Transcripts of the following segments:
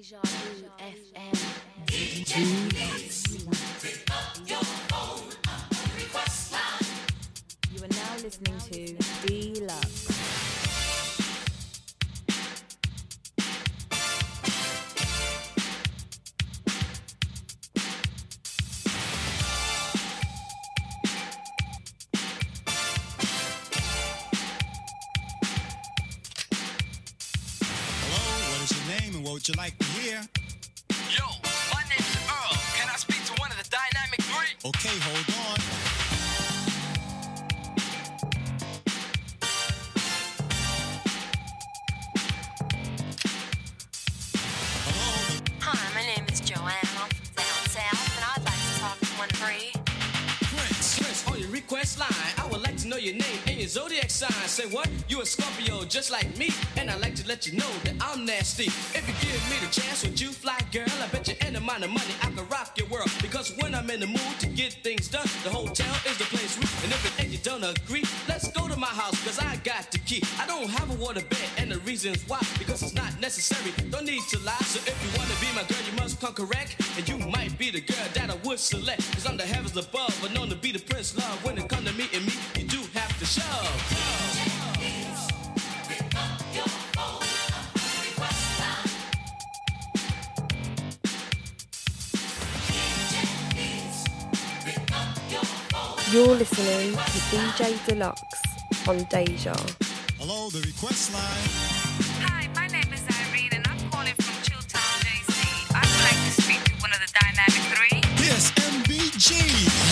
Deja Vu FM. You are now listening to just like me, and I'd like to let you know that I'm nasty. If you give me the chance, would you fly, girl? I bet you any amount of money I can rock your world. Because when I'm in the mood to get things done, the hotel is the place. we- And if it ain't you don't agree, let's go to my house, cause I got the key. I don't have a water bed, and the reasons why, because it's not necessary. Don't need to lie. So if you wanna be my girl, you must come correct. And you might be the girl that I would select. Cause I'm the heavens above, but known to be the prince love. When it You're listening to DJ Dlux on Deja. hello, the request line. Hi, my name is Irene and I'm calling from Chilltown, JC. I would like to speak to one of the Dynamic Three. Yes, MBG.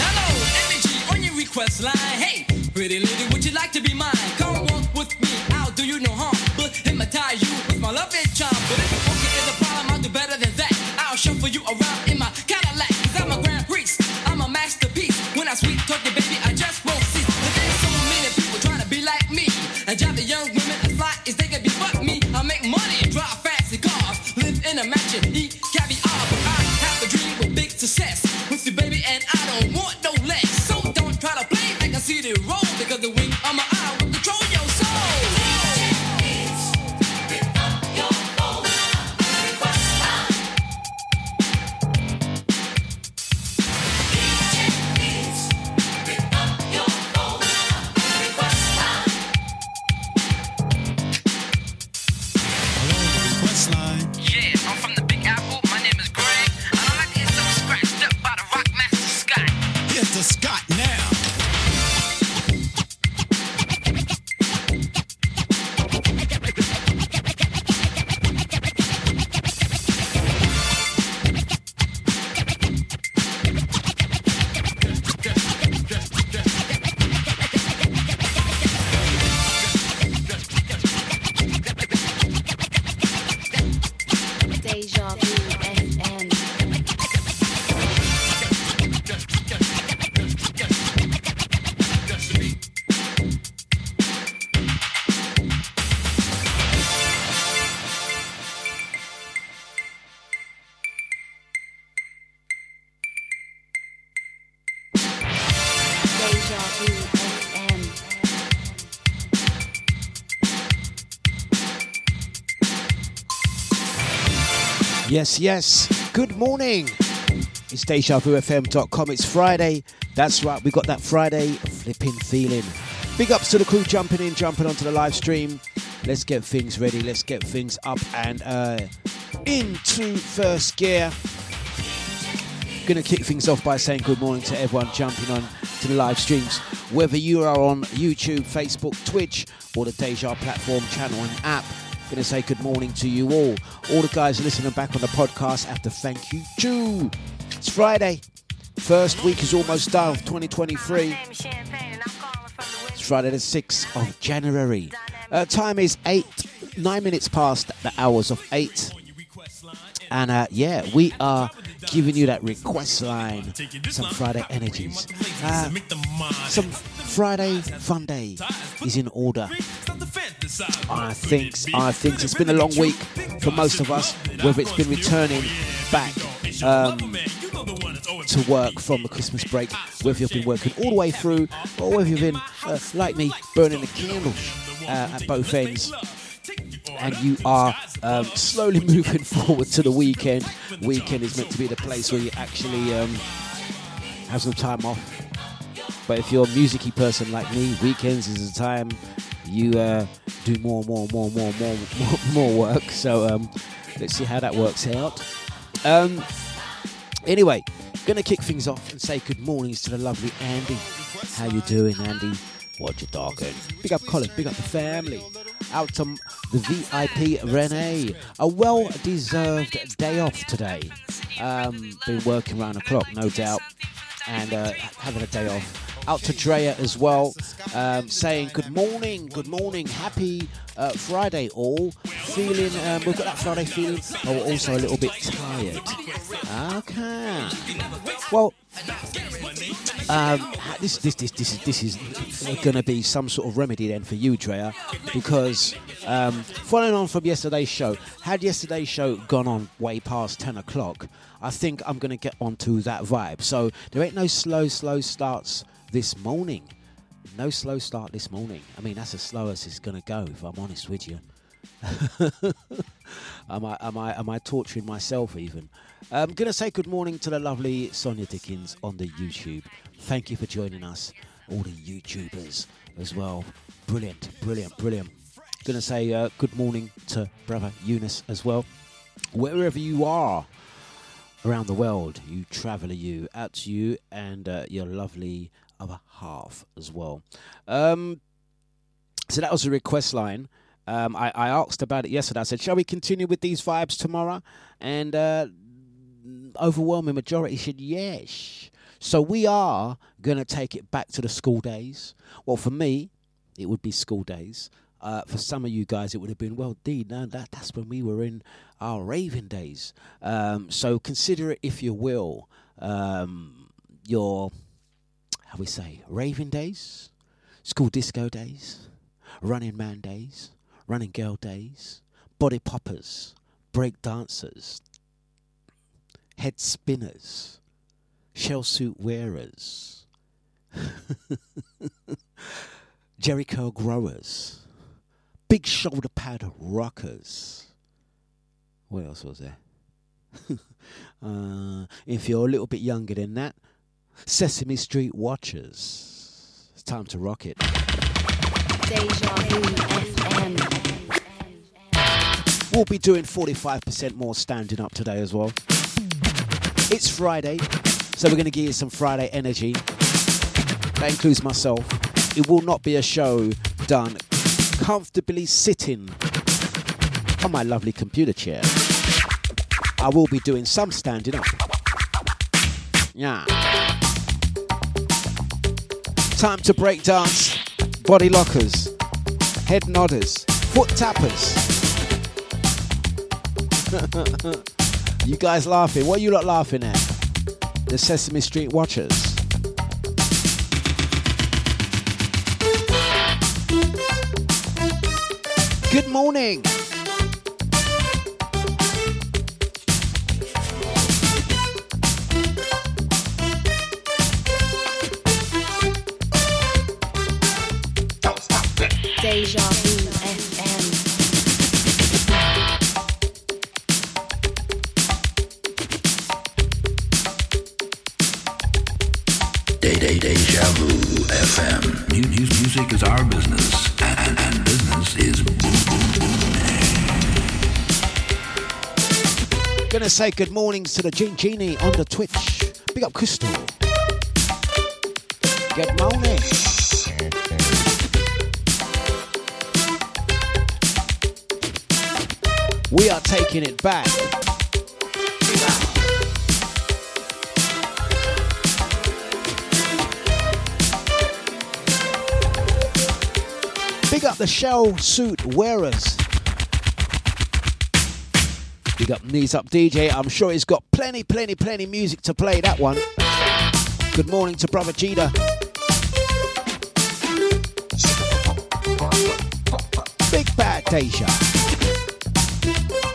Hello, energy on your request line. Hey, pretty lady, would you like to be mine? Come walk with me, I'll do you no harm. But hypnotize you with my love and charm. Yes, yes. Good morning. It's DejaVuFM.com. It's Friday. That's right. We got that Friday flipping feeling. Big ups to the crew jumping in, jumping onto the live stream. Let's get things ready. Let's get things up and uh, into first gear. Gonna kick things off by saying good morning to everyone jumping on to the live streams. Whether you are on YouTube, Facebook, Twitch, or the Deja platform, channel, and app, gonna say good morning to you all. All the guys listening back on the podcast have to thank you too. It's Friday. First week is almost done of 2023. It's Friday the 6th of January. Uh, time is 8, 9 minutes past the hours of 8. And uh, yeah, we are giving you that request line. Some Friday energies. Uh, some Friday fun day is in order. I think I think it's been a long week for most of us, whether it's been returning back um, to work from the Christmas break, whether you've been working all the way through, or whether you've been uh, like me burning the candle uh, at both ends. And you are um, slowly moving forward to the weekend. Weekend is meant to be the place where you actually um, have some time off. But if you're a musicy person like me, weekends is the time you uh, do more, and more, and more, and more, more, more, more work. So um, let's see how that works out. Um, anyway, gonna kick things off and say good mornings to the lovely Andy. How you doing, Andy? What you talking? Big up Colin, big up the family. Out to the VIP Renee. A well-deserved day off today. Um, been working round the clock, no doubt, and uh, having a day off. Out to Drea as well, um, saying good morning, good morning, happy uh, Friday all. Feeling, um, we've got that Friday feeling, but we're also a little bit tired. Okay. Well, um, this, this, this, this is this is going to be some sort of remedy then for you, Drea, because um, following on from yesterday's show, had yesterday's show gone on way past ten o'clock, I think I'm going to get onto that vibe. So there ain't no slow, slow starts this morning. No slow start this morning. I mean, that's as slow as it's going to go, if I'm honest with you. am I am I am I torturing myself even? I'm gonna say good morning to the lovely Sonia Dickens on the YouTube. Thank you for joining us, all the YouTubers as well. Brilliant, brilliant, brilliant. Gonna say uh, good morning to brother Eunice as well. Wherever you are around the world, you traveller, you out to you and uh, your lovely other half as well. Um, so that was a request line. Um, I, I asked about it yesterday. I said, "Shall we continue with these vibes tomorrow?" And uh, overwhelming majority said yes. So we are going to take it back to the school days. Well, for me, it would be school days. Uh, for some of you guys, it would have been well, D. No, that that's when we were in our raving days. Um, so consider it, if you will, um, your how we say raving days, school disco days, running man days, running girl days, body poppers, break dancers, head spinners, shell suit wearers, jerry curl growers, big shoulder pad rockers. What else was there? uh, if you're a little bit younger than that, Sesame Street watchers. It's time to rock it. Deja Vu FM. We'll be doing 45% more standing up today as well. It's Friday, so we're going to give you some Friday energy. That includes myself. It will not be a show done comfortably sitting on my lovely computer chair. I will be doing some standing up. Yeah. Time to break dance, body lockers, head nodders, foot tappers. you guys laughing? What are you lot laughing at? The Sesame Street Watchers. Good morning. Deja Vu FM. Day Day Deja Vu FM. Mu- mu- Music is our business, and, and business is boom boom boom. Gonna say good mornings to the Gene Genie on the Twitch. Big up Crystal. Good morning. We are taking it back. Big up the shell suit wearers. Big up knees up DJ. I'm sure he's got plenty, plenty, plenty music to play that one. Good morning to brother Jida. Big bad Deja. We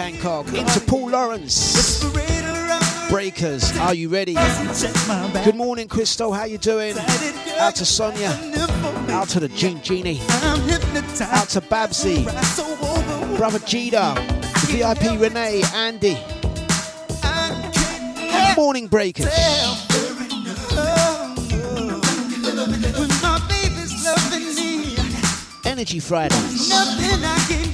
Hancock, into Paul Lawrence. Breakers, are you ready? Good morning, Crystal. How you doing? Out to Sonia. Out to the Gene Genie. Out to Babsy. Brother Jida. VIP Renee. Andy. Morning, Breakers. Energy Fridays.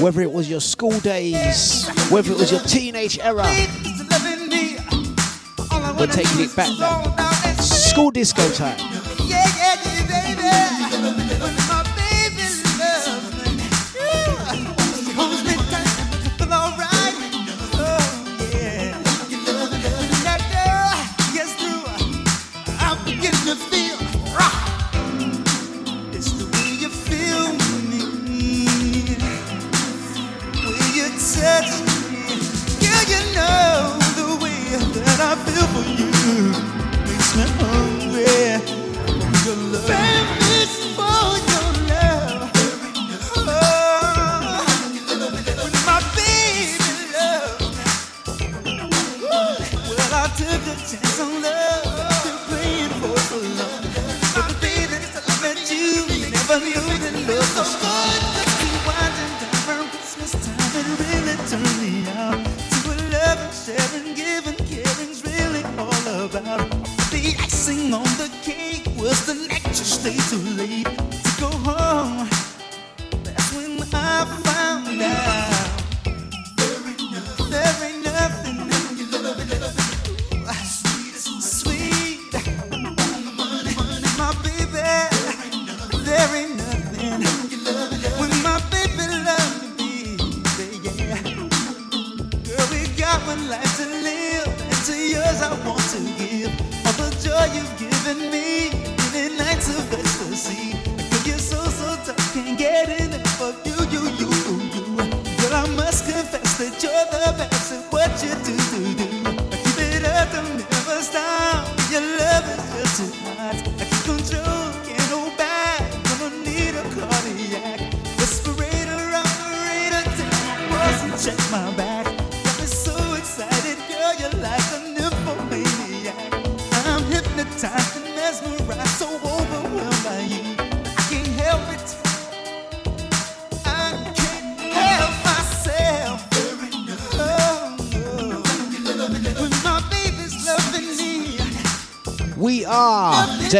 Whether it was your school days, whether it was your teenage era, we're taking it back now. School disco time. for you makes me hungry. Your love. Famous for you.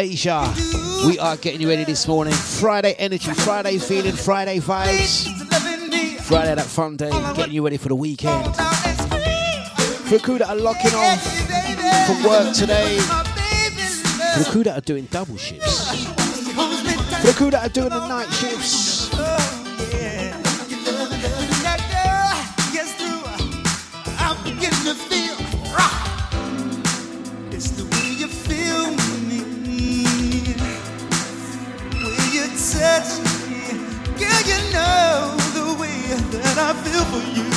Deja. We are getting you ready this morning. Friday energy, Friday feeling, Friday vibes. Friday that fun day, getting you ready for the weekend. For the crew that are locking off from work today, for the crew that are doing double shifts, for the crew that are doing the night shifts, feel for you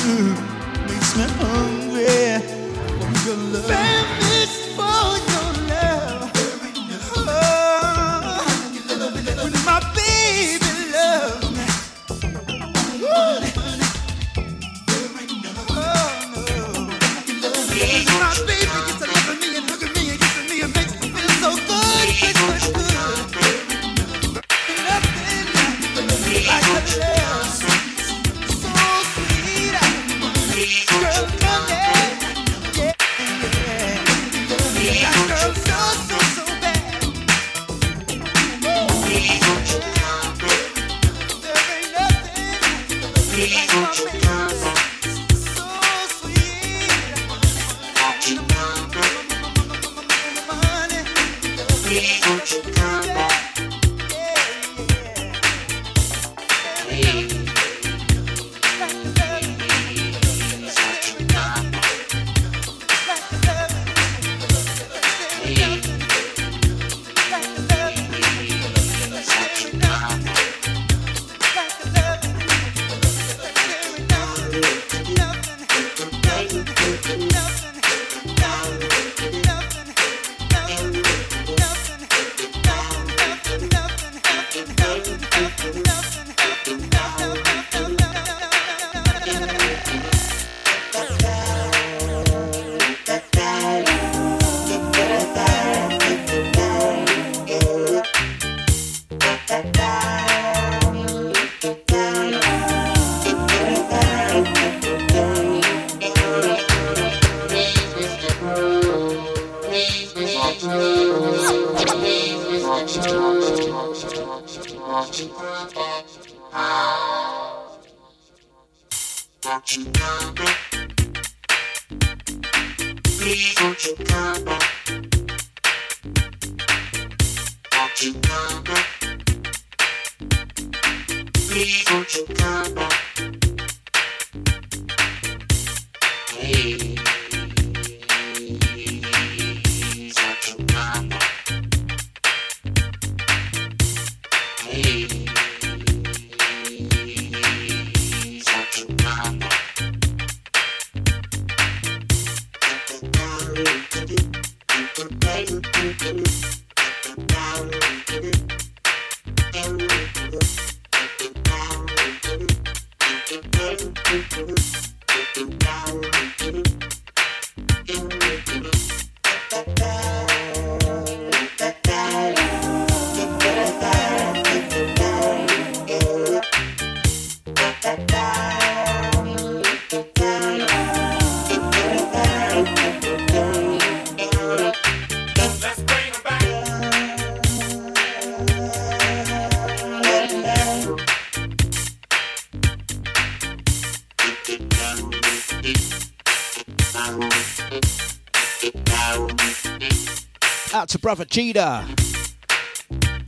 brother Cheetah.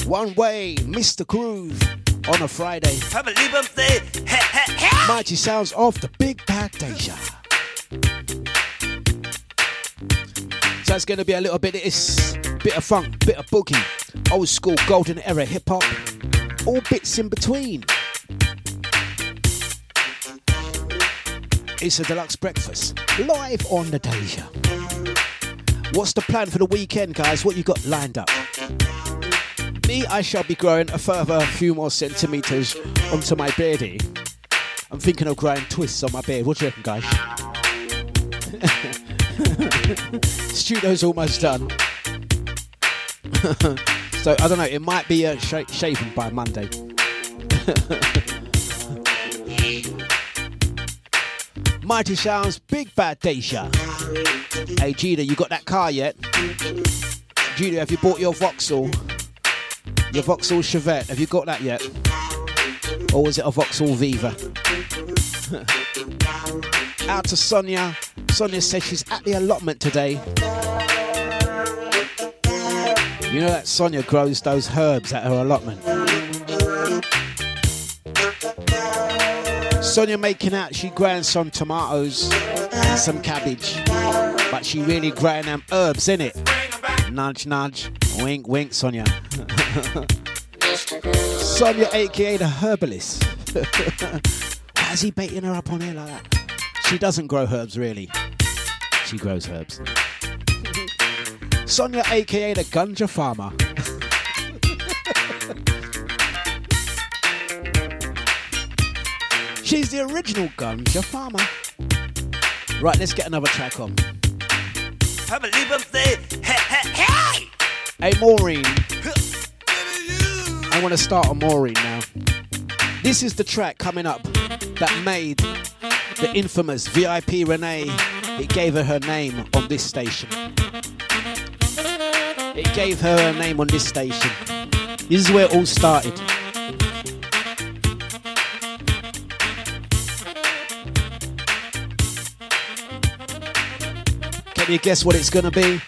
One way, Mr. Groove on a Friday. Mighty sounds off the Big Bad Deja. So it's going to be a little bit of this, bit of funk, bit of boogie, old school golden era hip hop, all bits in between. It's a Dlux breakfast live on the Deja. What's the plan for the weekend, guys? What you got lined up? Me, I shall be growing a further few more centimeters onto my beardy. I'm thinking of growing twists on my beard. What do you reckon, guys? Studio's almost done. so I don't know. It might be uh, sh- shaven by Monday. Mighty Sounds, Big Bad Deja. Hey Gina, you got that car yet? Julia, have you bought your Vauxhall? Your Vauxhall Chevette, have you got that yet? Or was it a Vauxhall Viva? Out to Sonia. Sonia says she's at the allotment today. You know that Sonia grows those herbs at her allotment. Sonia making out she growing some tomatoes some cabbage, but she really growing them herbs in it. Nudge, nudge, wink, wink, Sonia. Sonia, aka the herbalist. Why is he baiting her up on here like that? She doesn't grow herbs, really. She grows herbs. Sonia, aka the ganja farmer. She's the original ganja farmer. Right, let's get another track on. I believe I'm saying, hey, hey, hey! Hey, Maureen. I want to start on Maureen now. This is the track coming up that made the infamous VIP Renee. It gave her her name on this station. It gave her her name on this station. This is where it all started. Can you guess what it's gonna be?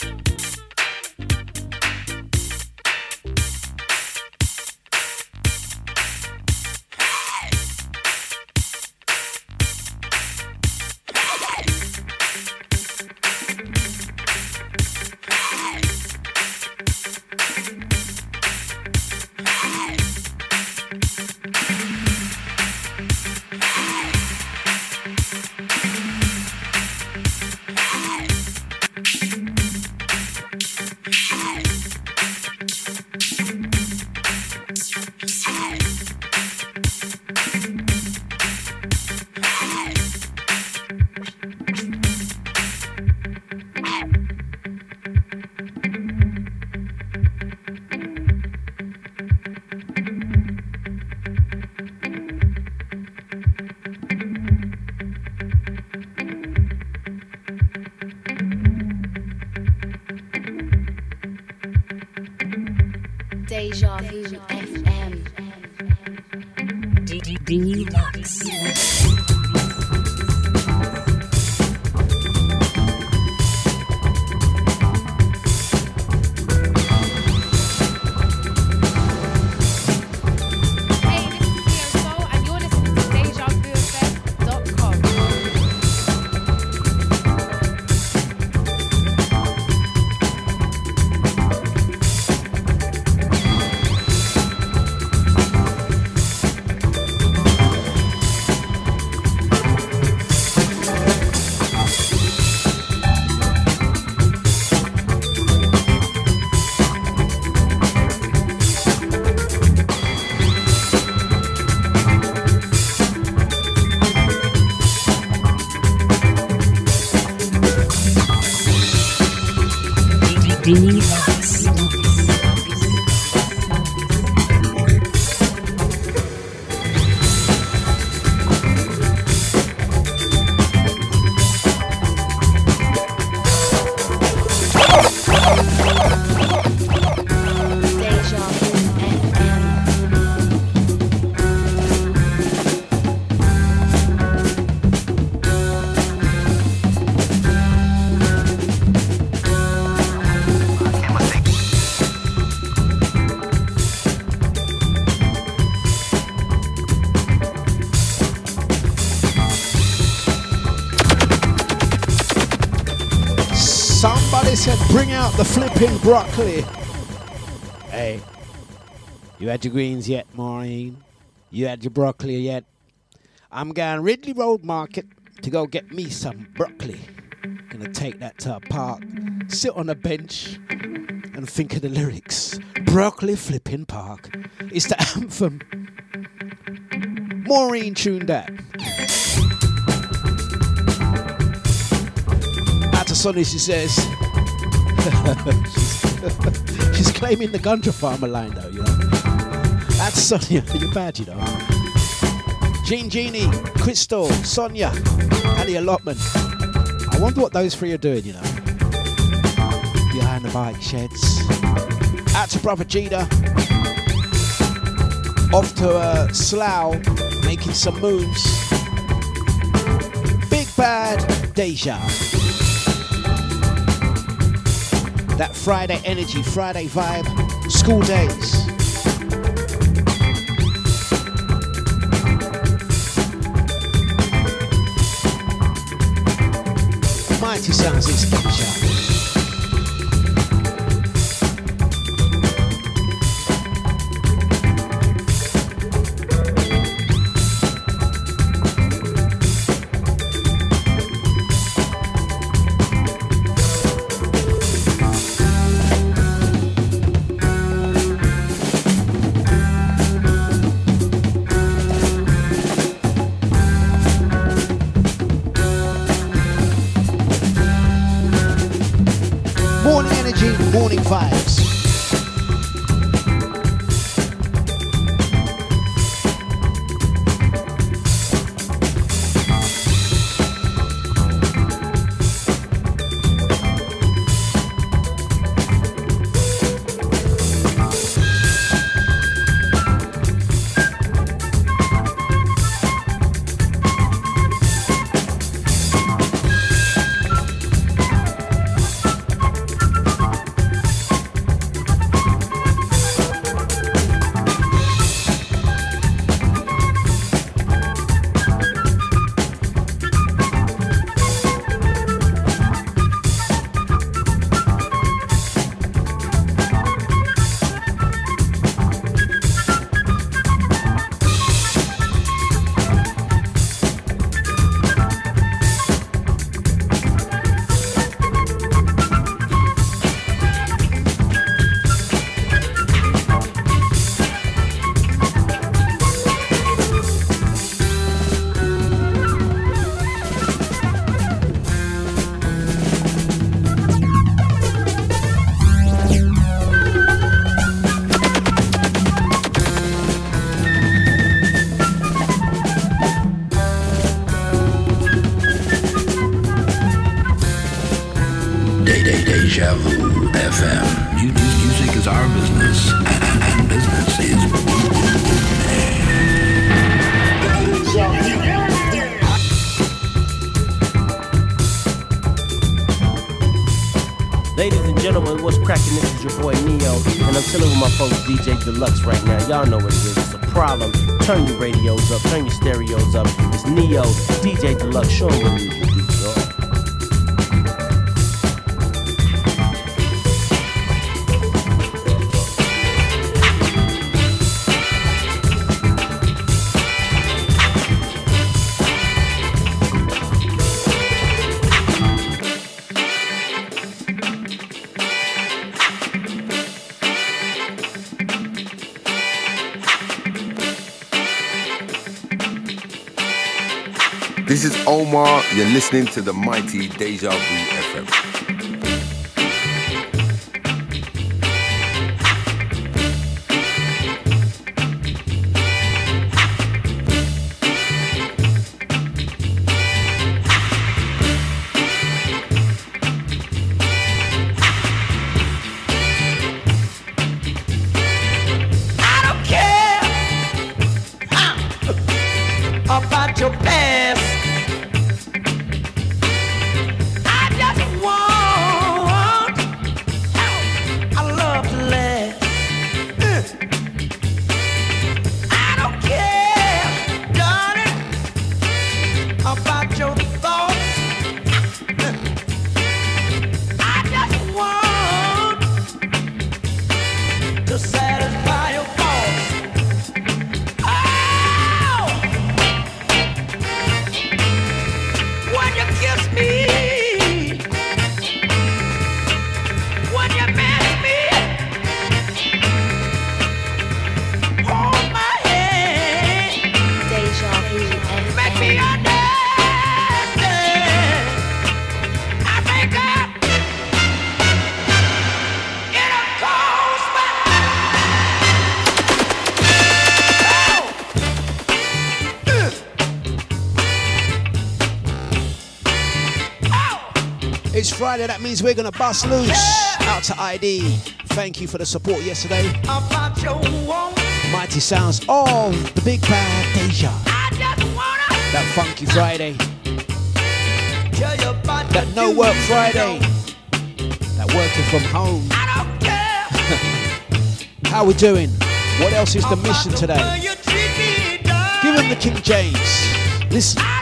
Out the flipping broccoli. Hey, you had your greens yet, Maureen? You had your broccoli yet? I'm going Ridley Road Market to go get me some broccoli. Gonna take that to a park, sit on a bench, and think of the lyrics. Broccoli flipping park. It's the anthem. Maureen tuned that. Out to Sonny, she says. she's, claiming the ganja farmer line, though, you know. That's Sonia, you're bad, you know. Jean Genie, Crystal, Sonia, and the allotment. I wonder what those three are doing, you know. Behind behind the bike sheds. Out to brother Gina. Off to uh, Slough, making some moves. Big bad Deja. That Friday energy, Friday vibe, school days. Mighty sounds is Deja. Deja Vu FM. Mu- mu- Music is our business, and, and, and business is Ladies and gentlemen, what's cracking? This is your boy Neo, and I'm chilling with my folks DJ Dlux right now. Y'all know what it is. It's a problem. Turn your radios up, turn your stereos up. It's Neo, DJ Dlux. Show 'em what Omar. You're listening to the mighty Deja Vu FM. Friday, that means we're gonna bust loose. Yeah. Out to ID. Thank you for the support yesterday. Mighty sounds of the big bad Deja. That funky Friday. That no work Friday. That working from home. How we doing? What else is the mission today? Give him the King James. Listen.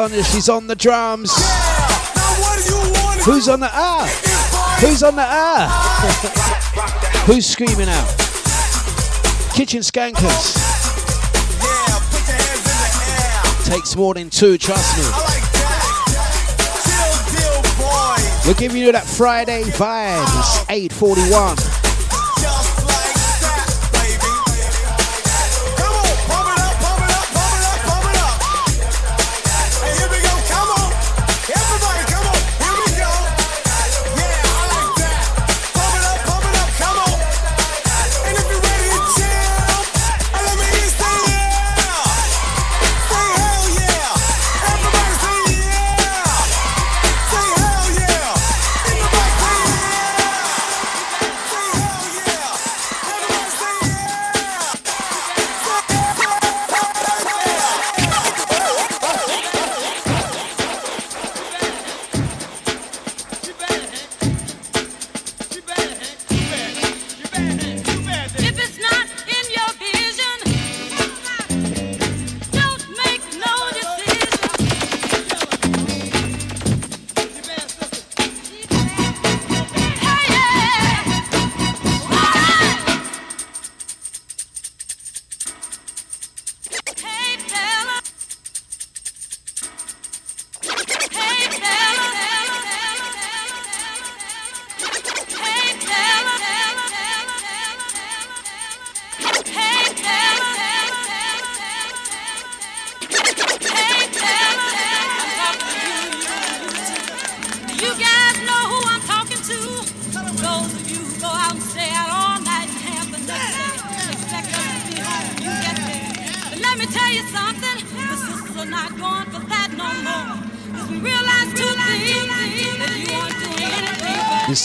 Sonia, she's on the drums. Who's on the ah? Who's on the ah? Who's screaming out? Kitchen skankers. Takes more than two, trust me. We're giving you that Friday vibe. It's 841.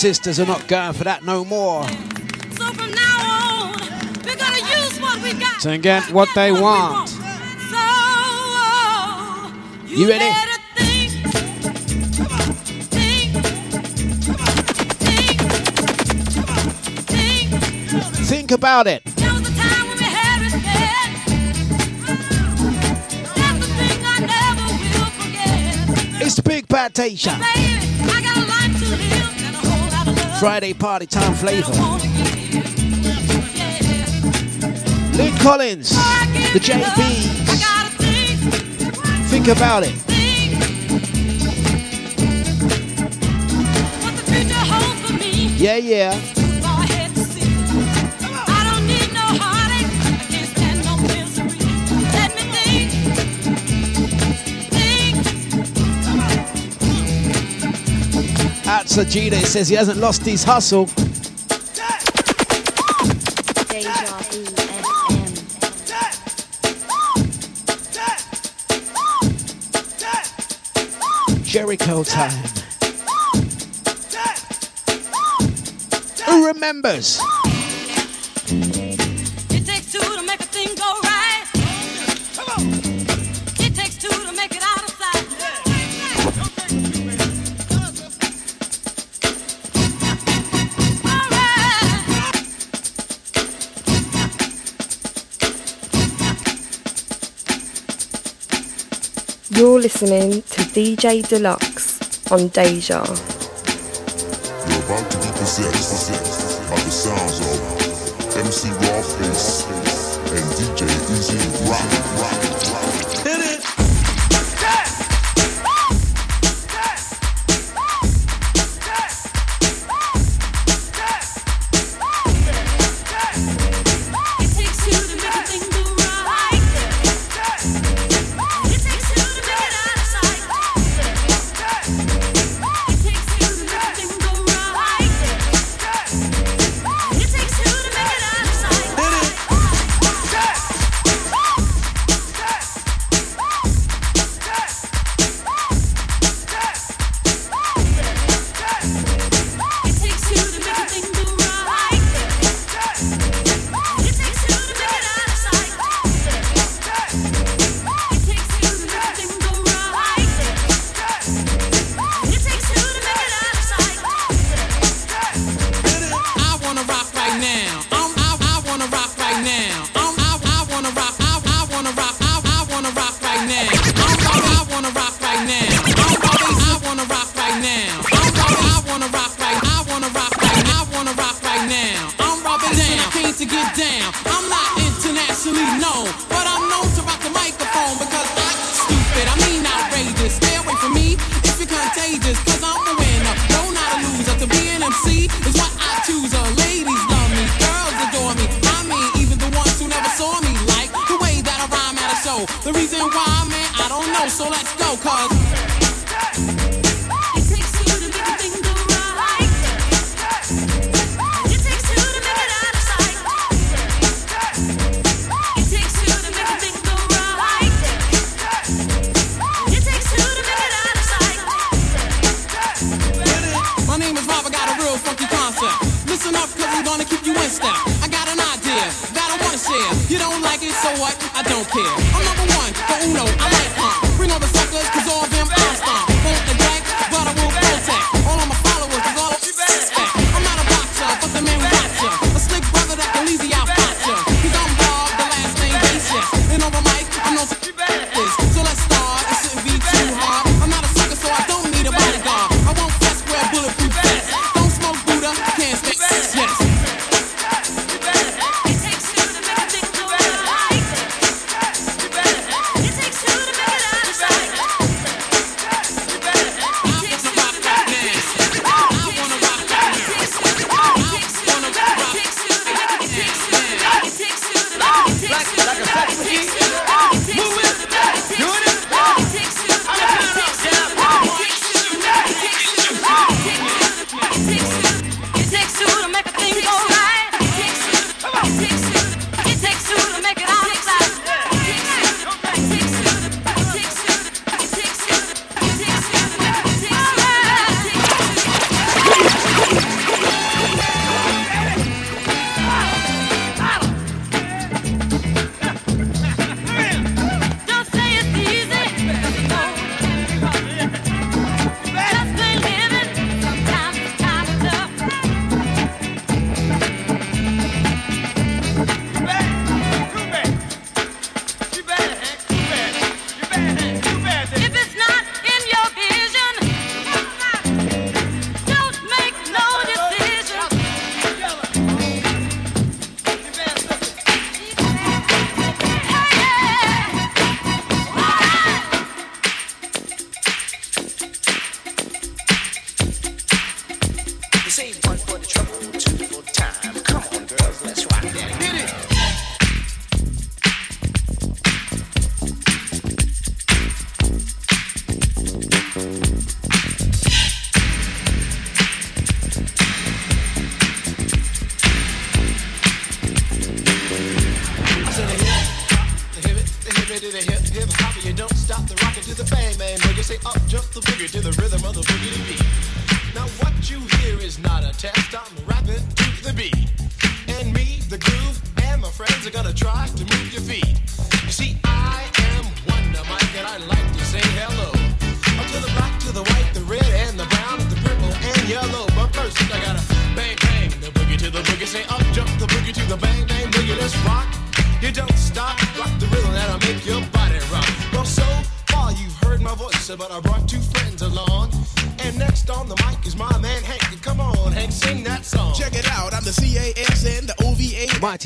Sisters are not going for that no more. so from now on, we're gonna use what we got. To get what they want. So oh, you, You ready? think, think, think. Think about it. There was a time when Friday party time flavor. Luke Collins, the JBs. Think about it. Yeah, yeah. Sajida, says he hasn't lost his hustle. Jericho time. Who remembers? Listening to DJ Dlux on Deja. You're about to be possessed by the sounds of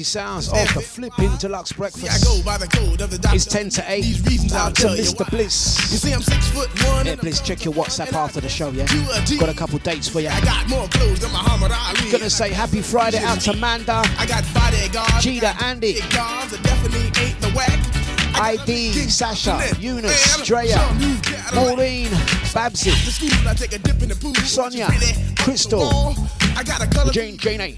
sounds of the flipping Dlux breakfast. I go by the code of the doctor. It's 10 to 8. These reasons I'll Out to tell you Mr. Bliss. You see, I'm six foot one. Yeah, Bliss, check your WhatsApp after the show, yeah? Got a couple dates for you. I got more clothes than Muhammad Ali. Gonna say happy Friday out to Manda, I got bodyguards. Gita, Andy, guards that definitely ain't the whack. ID, Sasha, Eunice, Drea, Maureen, Babsy, The I take a dip in the pool. Sonia, Crystal, I got a color Jane, Jane A.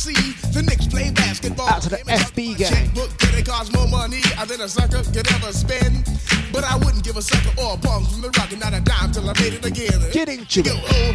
so I can see the Knicks play basketball. Out to the FB gang. Checkbook credit cards more money than a sucker could ever spend. But I wouldn't give a sucker or a bum from the rock and not a dime till I made it again. Get into it. Oh,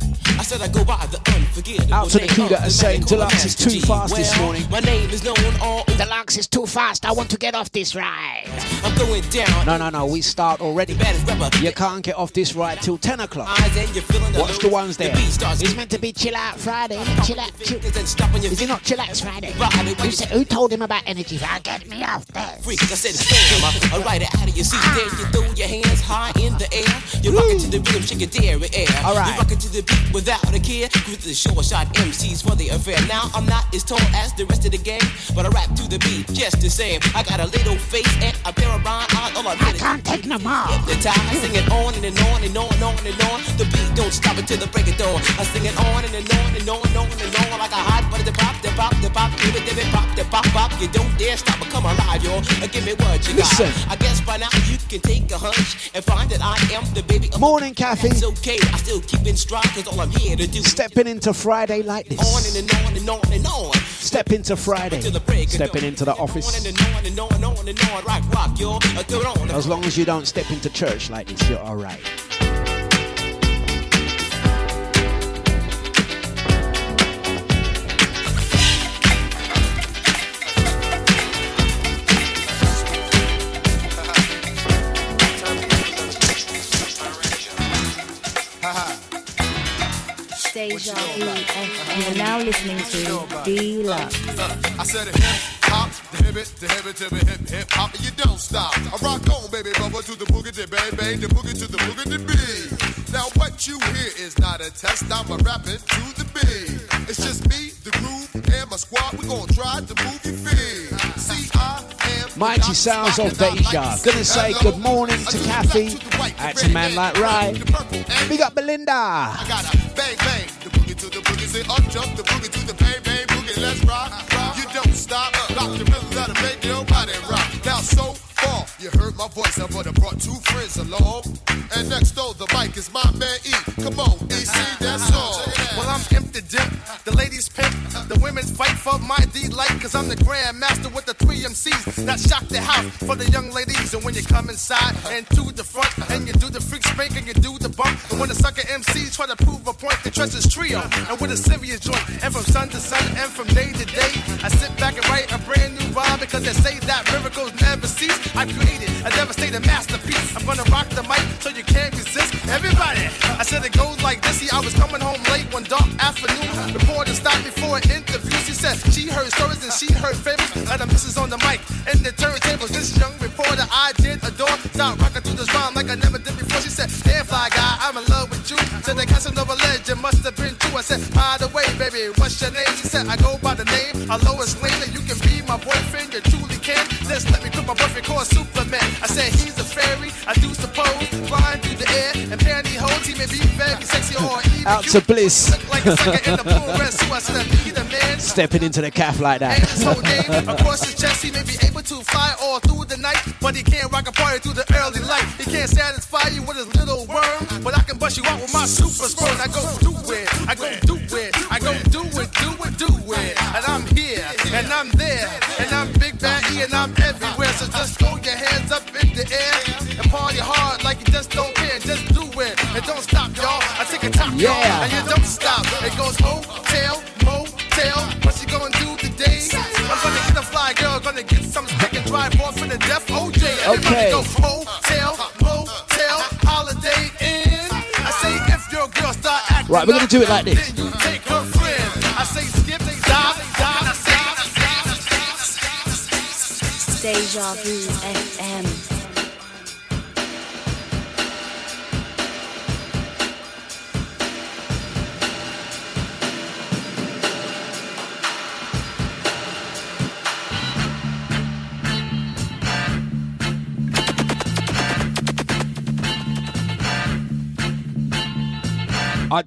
I said I go by the unforgettable. Out to the crew that are saying Dlux is too fast this morning. My name is known all over. Dlux is too fast. I want to get off this ride. I'm going down. No, no, no. We start already. You can't get off this ride till 10 o'clock. Eyes and you're feeling the Watch the ones there. It's meant to be chill out Friday. Chill out. Chill. and stop on your Is it not chill out Friday? Who, said, who told him about energy Friday? Get me off there. freak. I said. I, I ride out of your seat. Then you throw your hands high in the air. You're rocking to the rhythm, shake your dairy air. All right. You're rocking to the beat without a care. Cruise the short shot MCs for the affair. Now I'm not as tall as the rest of the gang, but I rap to the beat just the same. I got a little face and a pair of rhyme eyes. All I I can't take no more. Hypnotized, sing it on and, and on and on and on and on. The beat don't stop until the break of dawn. I sing it on and, and on and on and on and on like a hot butter. The pop, the pop, the pop, give it, give it, pop, the pop, pop. You don't dare stop or come alive, yo. Uh, Give me what you Listen. got. I guess by now you can take a hunch and find that I am the baby of Morning, Kathy. It's okay, I still keep in stride cause all I'm here to do. Stepping into Friday like on this. and, and on and on and on. Step into Friday. Till the break of Stepping into the office. on on on on. On. As long as you don't step into church like this, you're all Deja Vu FM. You're now listening to Dlux. I said hip hop, the hip it, the hip it, the hip hip hop, and you don't stop. I rock on, baby, bubba to the boogie, the bang bang, the boogie to the boogie, the beat. Now what you hear is not a test, I'm a rapping to the beat. It's just me, the groove, and my squad. We gon' try to move your feet. See, I Mighty sounds of Deja. Gonna say good morning to Kathy. That's a man like the Big up Belinda. I got a bang bang, the boogie to the boogie, say up jump the boogie to the bang bang boogie. Let's rock. You don't stop, rock the rhythm that'll make your rock. Now so far, you heard my voice, I but I brought two friends along. And next door, the mic is my man E. Come on, EC, that's all. Well, I'm the dip, the ladies pimp, the women fight for my delight, cause I'm the grandmaster with the three MCs that shock the house for the young ladies. And when you come inside and to the front, and you do the freak spank and you do the bump, and when the sucker MCs try to prove a point, trust this trio, and with a serious joint, and from sun to sun, and from day to day, I sit back and write a brand new rhyme because they say that miracles never cease. I created a devastating masterpiece. I'm gonna rock the mic so you can't resist. Everybody, I said it goes like this. See, I was coming home late one dark afternoon. Reporter stopped me for an interview. She said she heard stories and she heard favorites. And the missus on the mic and the turntables. This young reporter I did adore. Start rocking through this rhyme like I never did before. She said, Damn fly guy, I'm in love with you. Said the Casanova legend must have been true. I said, By the way, baby, what's your name? She said, I go by the name of Lois Lane. And you can be my boyfriend, you truly can. Just let me put my boyfriend called Superman. I said, He's a fairy, I do suppose. Flying through the air and pantyhose. He may be very sexy or even Out to Bliss. Like a sucker in the pool rest. So I said, I be the man. Stepping into the calf like that. whole name his chest, he may be able to fly all through the night, but he can't rock a party through the early light. He can't satisfy you with his little worm, but I can bust you out with my super sperm. I go do it, I go do it, I go do it, do it, do it. And I'm here, and I'm there, and I'm Big Bad E, and I'm everywhere. So just throw your hands up in the air and party hard like you just don't care. Just do it, and don't stop, y'all. I take a top, y'all, Yeah. Right, we're gonna do it like this. Then you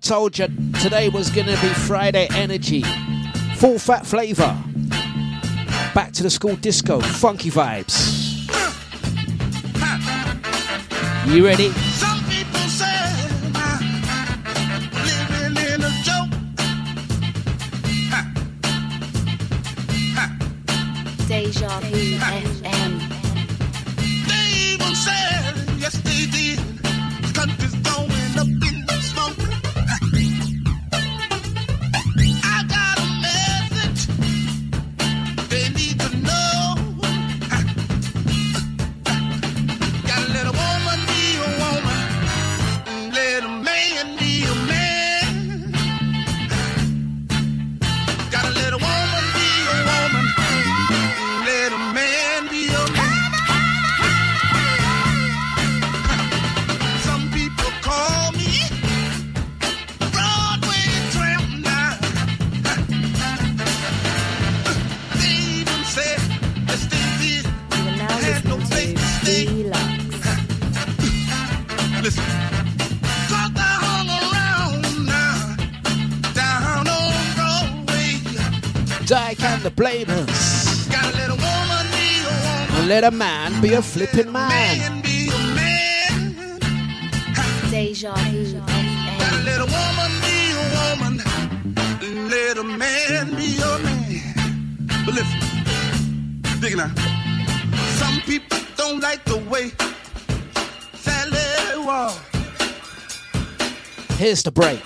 told you today was going to be Friday energy. Full fat flavor. Back to the school disco. Funky vibes. You ready? Let a man be a flipping man. Be a man. Deja vu. Let a woman be a woman. Let a man be a man. But listen, dig it now. Some people don't like the way Sally walk. Here's the break.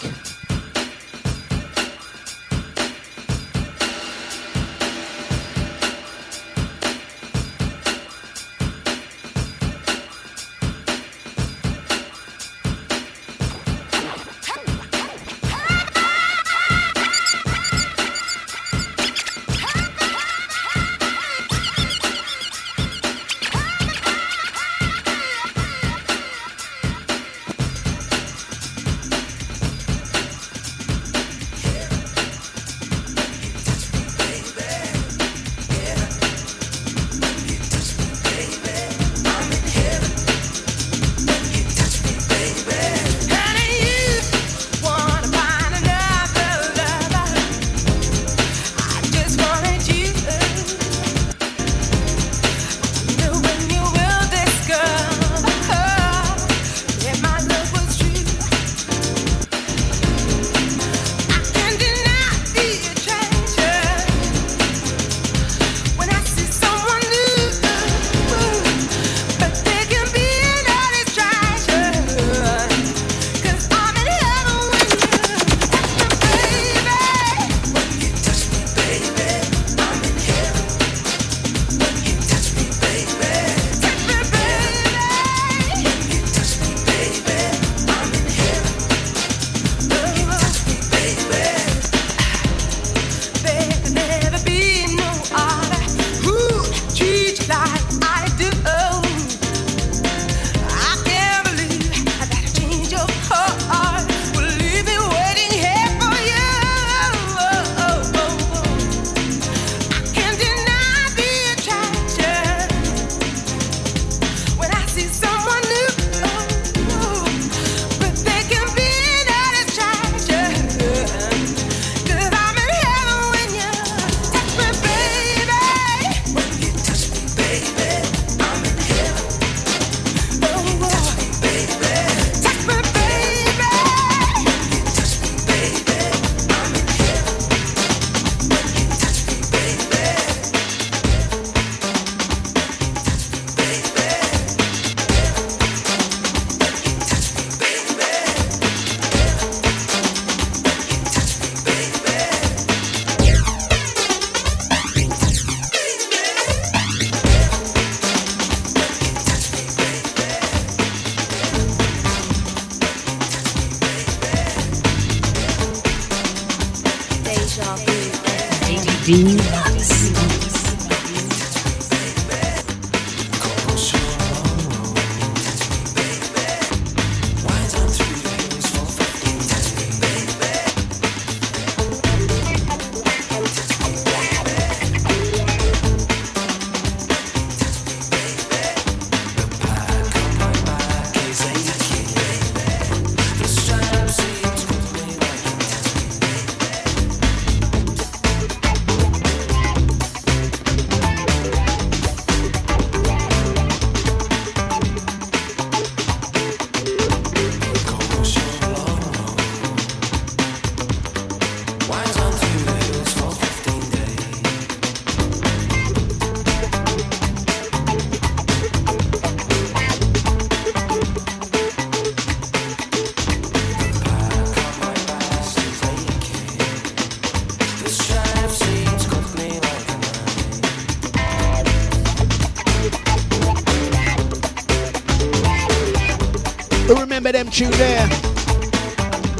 Them tune there?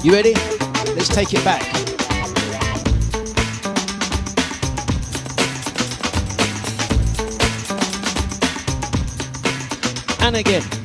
You ready? Let's take it back. And again.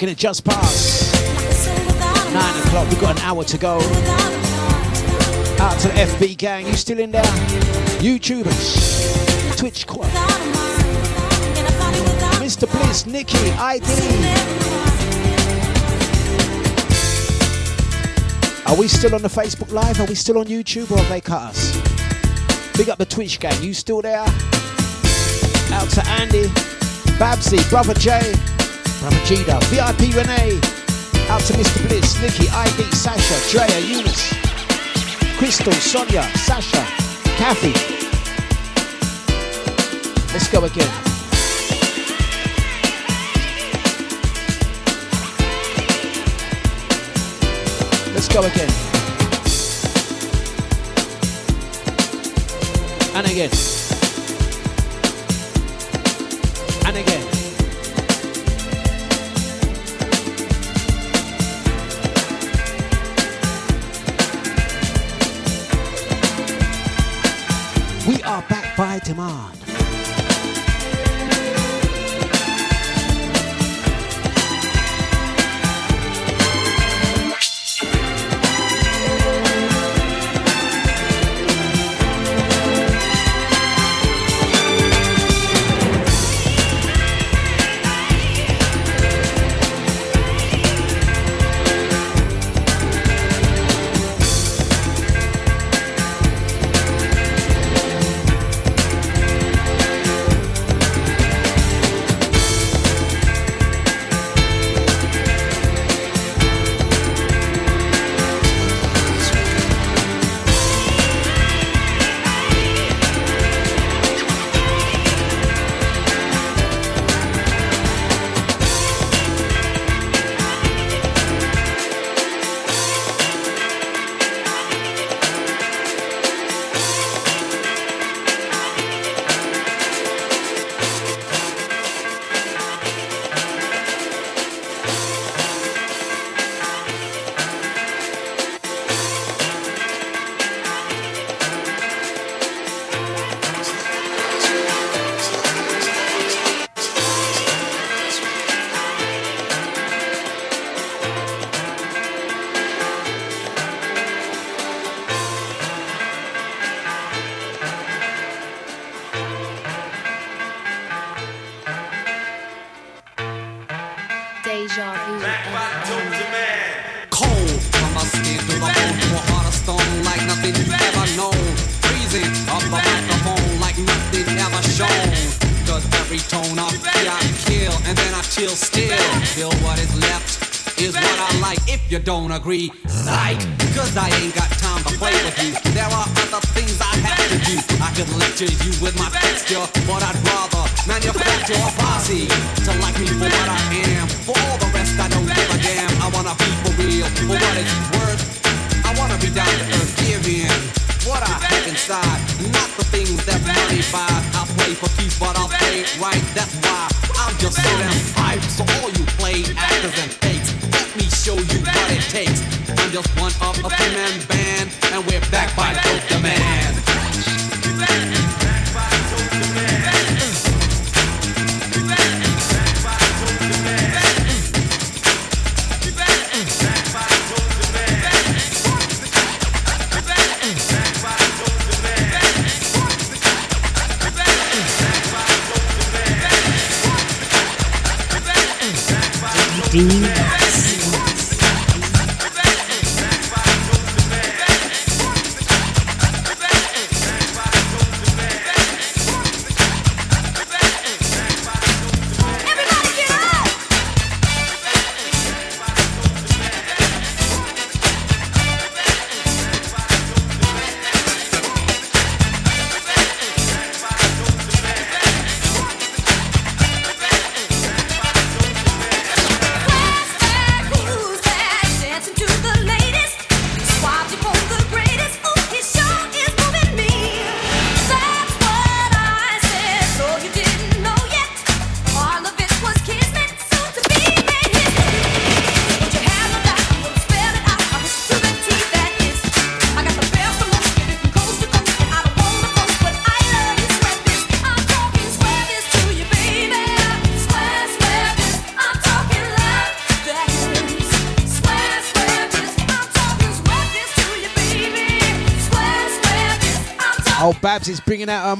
making it just past nine o'clock. We've got an hour to go. Out to the FB gang. You still in there? YouTubers, Twitch Quad, Mr. Bliss, Nikki, ID. Are we still on the Facebook Live? Are we still on YouTube or have they cut us? Big up the Twitch gang. You still there? Out to Andy, Babsy, Brother Jay. Ramajida, VIP Renee, out to Mr. Blizz, Nikki, ID, Sasha, Drea, Eunice, Crystal, Sonia, Sasha, Kathy. Let's go again. Let's go again. And again. don't agree.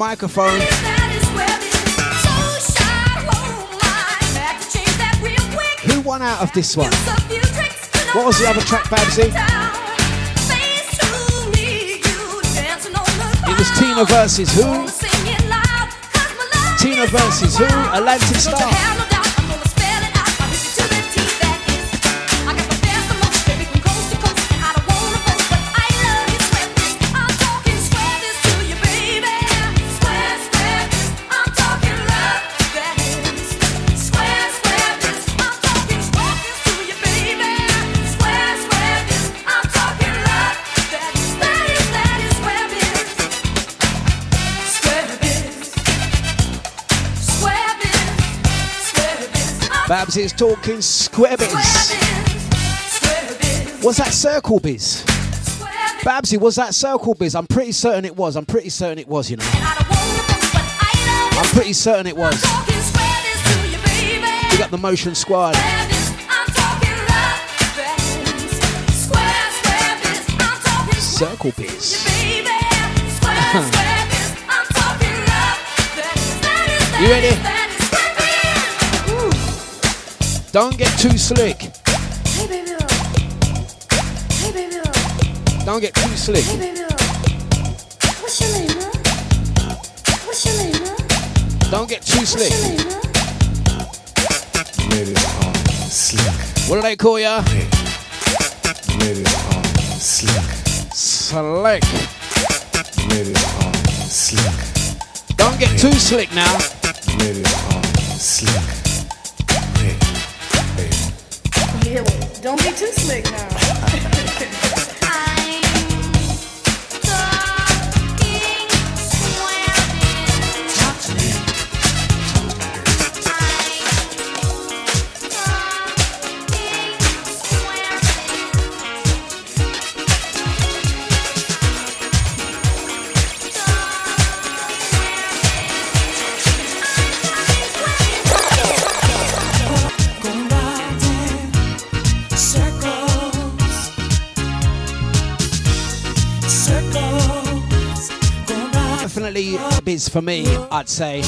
Microphone. Who won out of this one? What was the other track, Babsy? It was Teena versus who? Teena versus who? Atlantic Starr. Babs is talking square biz. Was that circle biz? Babsy, was that circle biz? I'm pretty certain it was. I'm pretty certain it was, you know. I'm pretty certain it was. We got the motion squad. Circle biz. you ready? Don't get too slick. Hey baby, hey baby, Don't get too slick. hey baby. What's your name, huh? What's your name, huh? Don't get too slick. What's your name, huh? Ladies are slick. What do they call ya? Ladies are slick. Slick. Ladies are slick. Don't get too slick now. Ladies are slick. Don't be too slick now. For me, I'd say.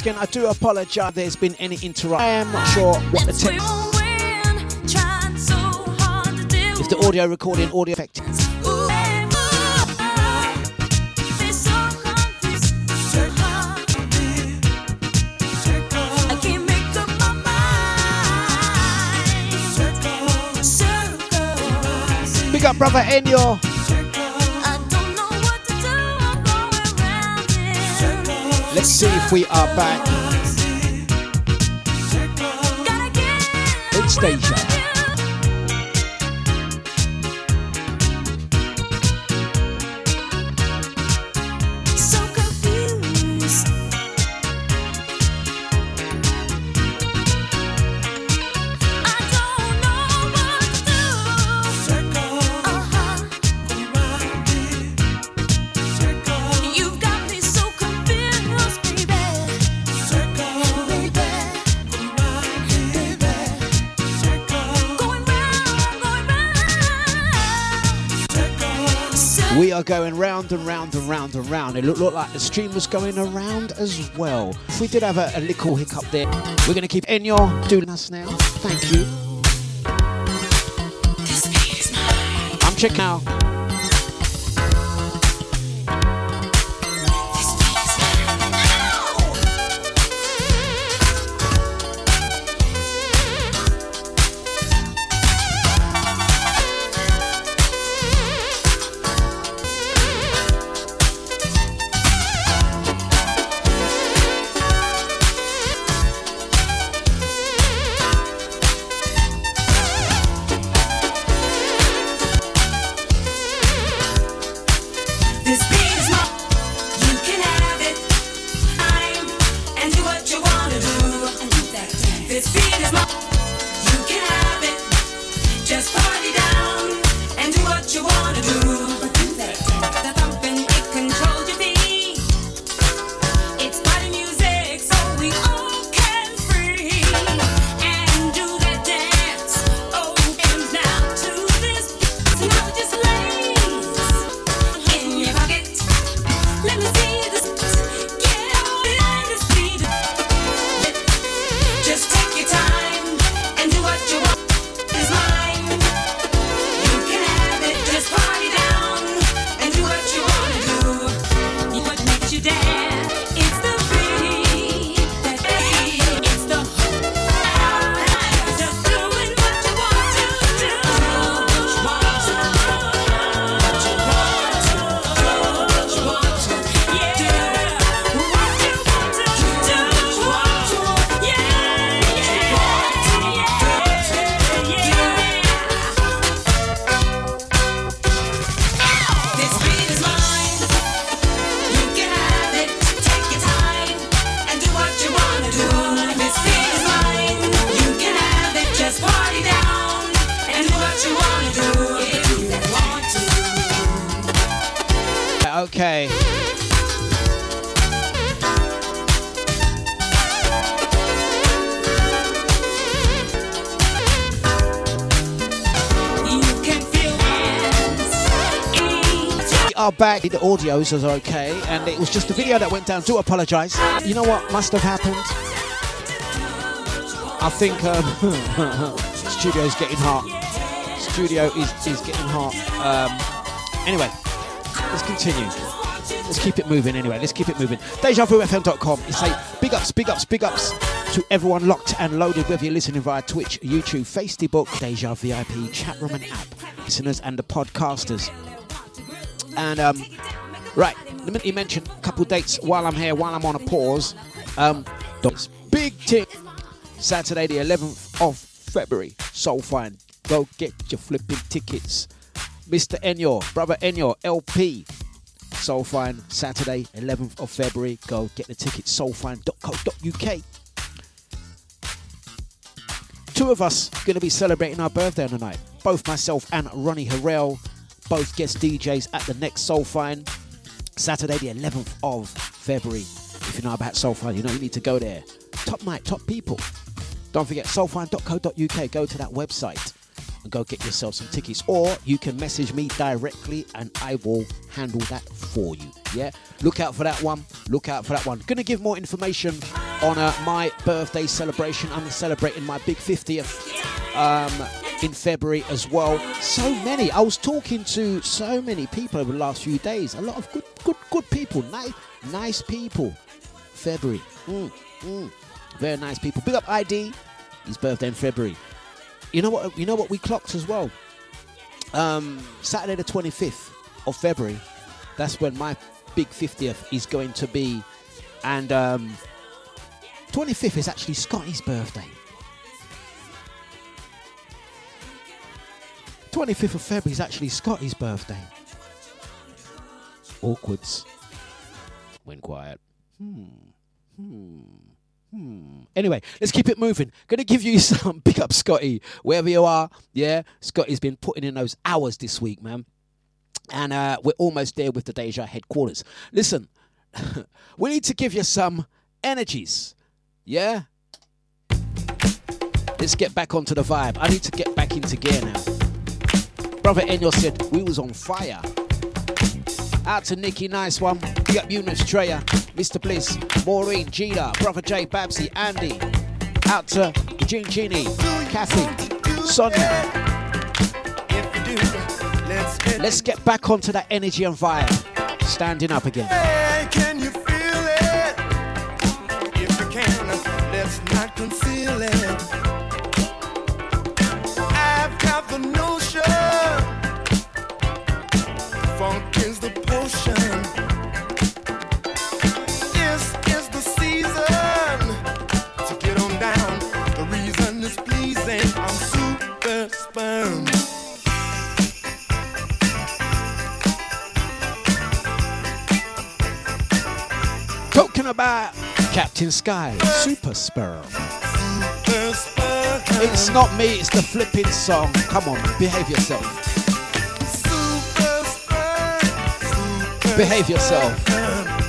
Once again, I do apologise if there's been any interruption. I am not sure what the text. If the audio recording, audio effect. Big up, brother Enyo. Let's see if we are back. It's Deja. Going round and round and round and round. It looked, looked like the stream was going around as well. We did have a, a little hiccup there, we're going to keep Enyo doing us now. Thank you. I'm checking out. Are back. The audios was okay, and it was just the video that went down. Do apologise. You know what must have happened? I think um, studio's getting hot. Studio is, is getting hot. Um, anyway, let's continue. Let's keep it moving anyway. Let's keep it moving. DejaVuFM.com. It's a big ups, big ups, big ups to everyone locked and loaded, whether you're listening via Twitch, YouTube, Facebook, Deja VIP, chat room and app, listeners and the podcasters. And um, right, let me mention a couple dates while I'm here, while I'm on a pause. Um, big tip. Saturday the 11th of February. Soul Fine. Go get your flipping tickets. Mr. Enyo, brother Enyo, LP. Soul Fine, Saturday 11th of February. Go get the tickets. Soulfine.co.uk. Two of us going to be celebrating our birthday on the night. Both myself and Ronnie Herel, both guest DJs at the next Soul Fine, Saturday the 11th of February. If you know about Soul Fine, you know you need to go there. Top night, top people. Don't forget soulfine.co.uk. Go to that website and go get yourself some tickets. Or you can message me directly and I will handle that for you. Yeah? Look out for that one. Look out for that one. Gonna give more information on uh, my birthday celebration. I'm celebrating my big 50th um, in February as well. So many. I was talking to so many people over the last few days. A lot of good, good, good people. Nice, nice people. February. Mm, mm. Very nice people. Big up ID. His birthday in February. You know what? You know what we clocked as well. Um, Saturday the 25th of February. That's when my big 50th is going to be, and um, 25th is actually Scotty's birthday. 25th of February is actually Scotty's birthday. Awkwards. Went quiet. Hmm. Hmm. Hmm. Anyway, let's keep it moving. Gonna give you some big up, Scotty, wherever you are. Yeah, Scotty's been putting in those hours this week, man. And uh, we're almost there with the Deja headquarters. Listen, we need to give you some energies. Yeah? Let's get back onto the vibe. I need to get back into gear now. Brother Enyo said we was on fire. Out to Nikki, nice one. Big up Eunice, Treya, Mr. Bliss, Maureen, Gina, Brother Jay, Babsy, Andy. Out to Eugene Genie, Kathy, Sonia. Let's get back onto that energy and vibe. Standing up again. Hey, can you feel it? If you can, let's not conceal it. I've got the notion. Funk is the potion. Captain Sky, Super Sperm. It's not me, it's the flipping song. Come on, behave yourself. Behave yourself.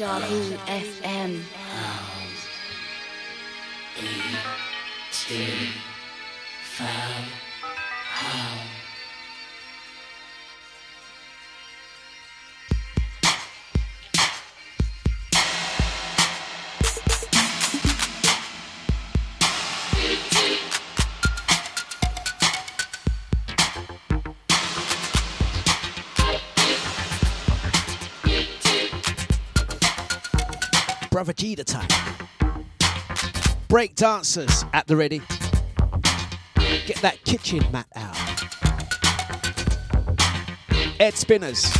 Deja Vu FM. Dancers at the ready. Get that kitchen mat out. Ed Spinners.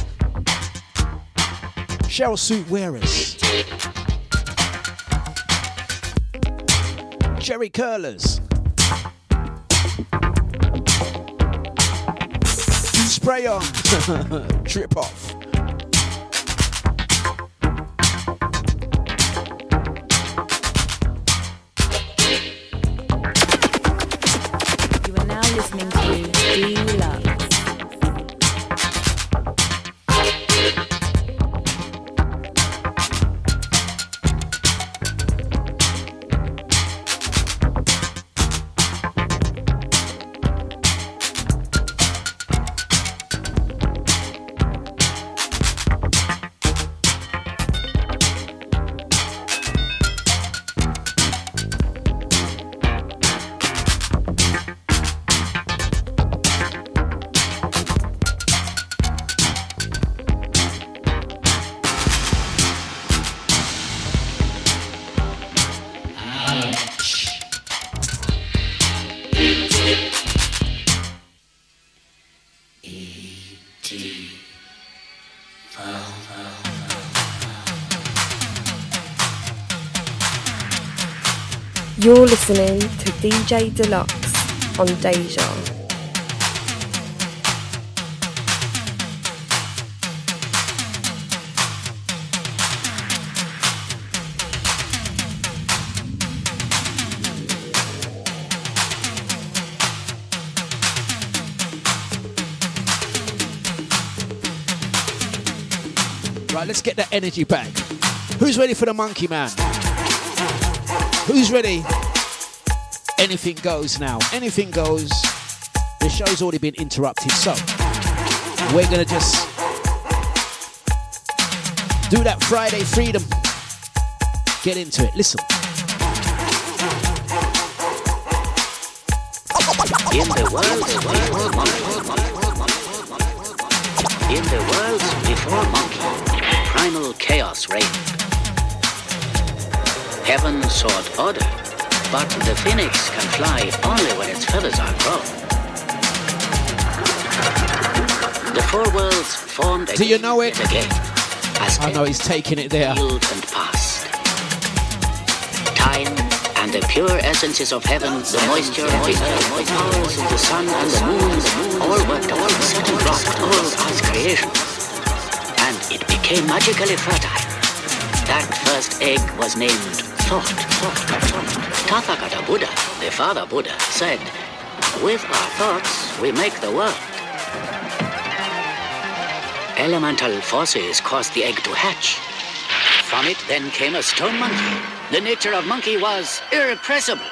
Cheryl suit wearers. Jerry curlers. Spray on. Trip off. You're listening to DJ Dlux on Deja. Right, let's get that energy back. Who's ready for the monkey man? Who's ready? Anything goes now. Anything goes. The show's already been interrupted, so we're gonna just do that Friday freedom. Get into it. Listen. In the world before monkey. In the world before monkey, primal chaos reigned. Heaven sought order, but the phoenix can fly only when its feathers are grown. The four worlds formed again. Do you know it? again as I know he's taking it there. healed and past. Time and the pure essences of heaven, the moisture of the earth, the powers of the sun and the moon, all worked upon a certain rock, all as creation. And it became magically fertile. That first egg was named thought. Tathagata Buddha, the father Buddha, said, With our thoughts, we make the world. Elemental forces caused the egg to hatch. From it then came a stone monkey. The nature of monkey was irrepressible.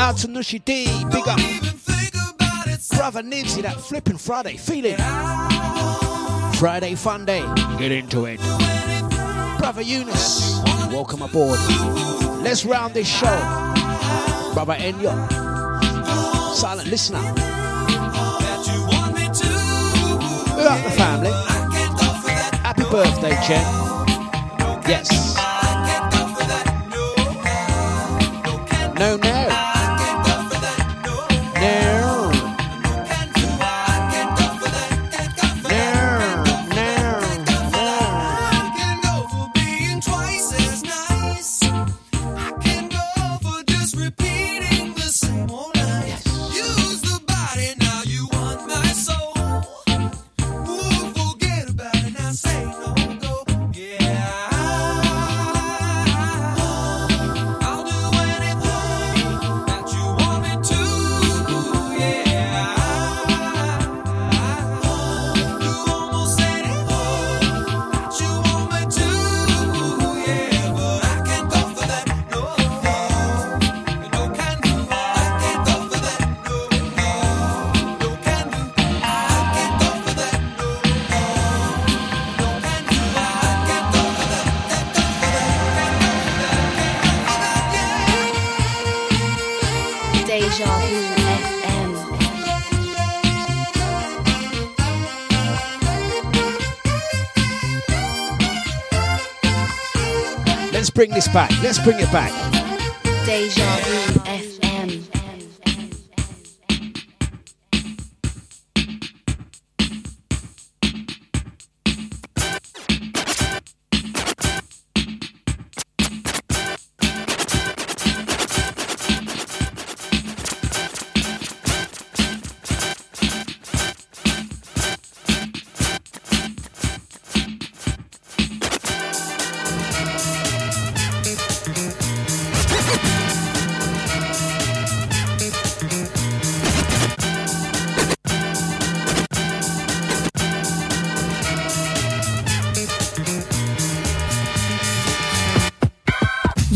Out to Nushi D, big up. Brother Nibsy, that flipping Friday feeling. Friday fun day, get into it. Brother Eunice, welcome aboard. Let's round this show. Brother Enyo, silent listener. Big up the family. Happy birthday, Jen. Yes. No, now. bring this back. Let's bring it back. Deja vu.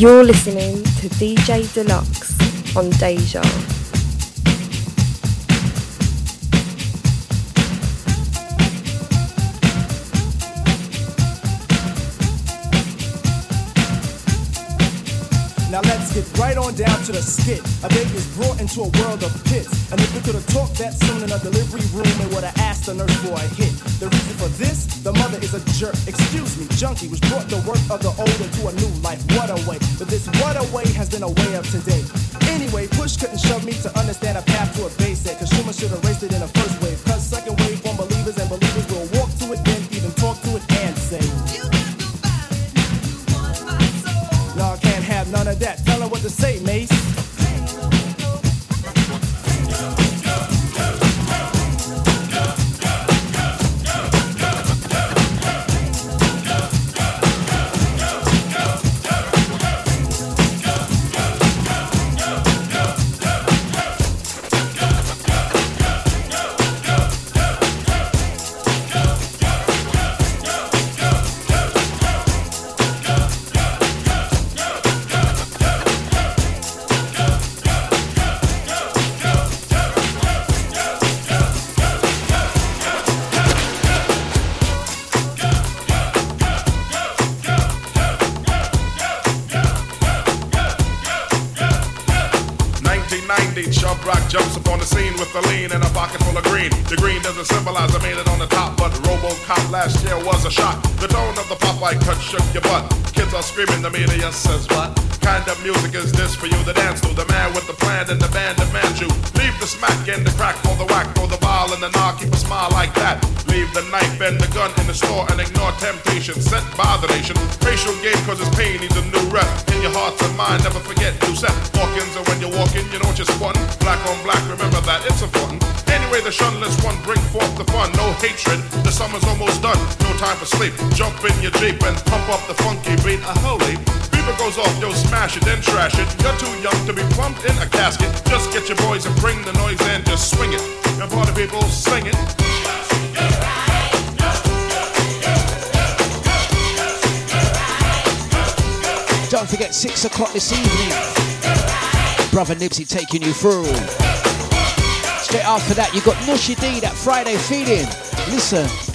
You're listening to DJ Dlux on Deja. Now let's get right on down to the skit. A baby is brought into a world of pits. And if we could have talked that soon in a delivery room, it would have asked the nurse for a hit. The reason for this, the mother is a jerk. Excuse me, junkie, which brought the work of the old into a new life. What a way. But this what a way has been a way of today. Anyway, push couldn't shove me to understand a path to a base Cause Schumer should have raced it in a first wave. Cause your butt. Kids are screaming, the media says what? Kind of music is this for you to dance to? The man with the plan and the band demands you. Leave the smack and the crack for the whack, for the ball and the knock, keep a smile like that. Leave the knife and the gun in the store and ignore temptation sent by the nation. Racial game cause it's pain needs a new rep. In your hearts and mind, never forget you set Hawkins and when you're walking, you know what you're squatting. Black on black, remember that it's important. Anyway, the shunless one bring forth the fun. No hatred, the summer's almost done. Time for sleep. Jump in your Jeep and pump up the funky beat. A holy. Beaver goes off, yo, smash it, then trash it. You're too young to be plumped in a casket. Just get your boys and bring the noise and just swing it. Party people sing it. Don't forget, 6 o'clock this evening. Brother Nipsey taking you through. Straight after that, you got Nushi D, that Friday feeling. Listen.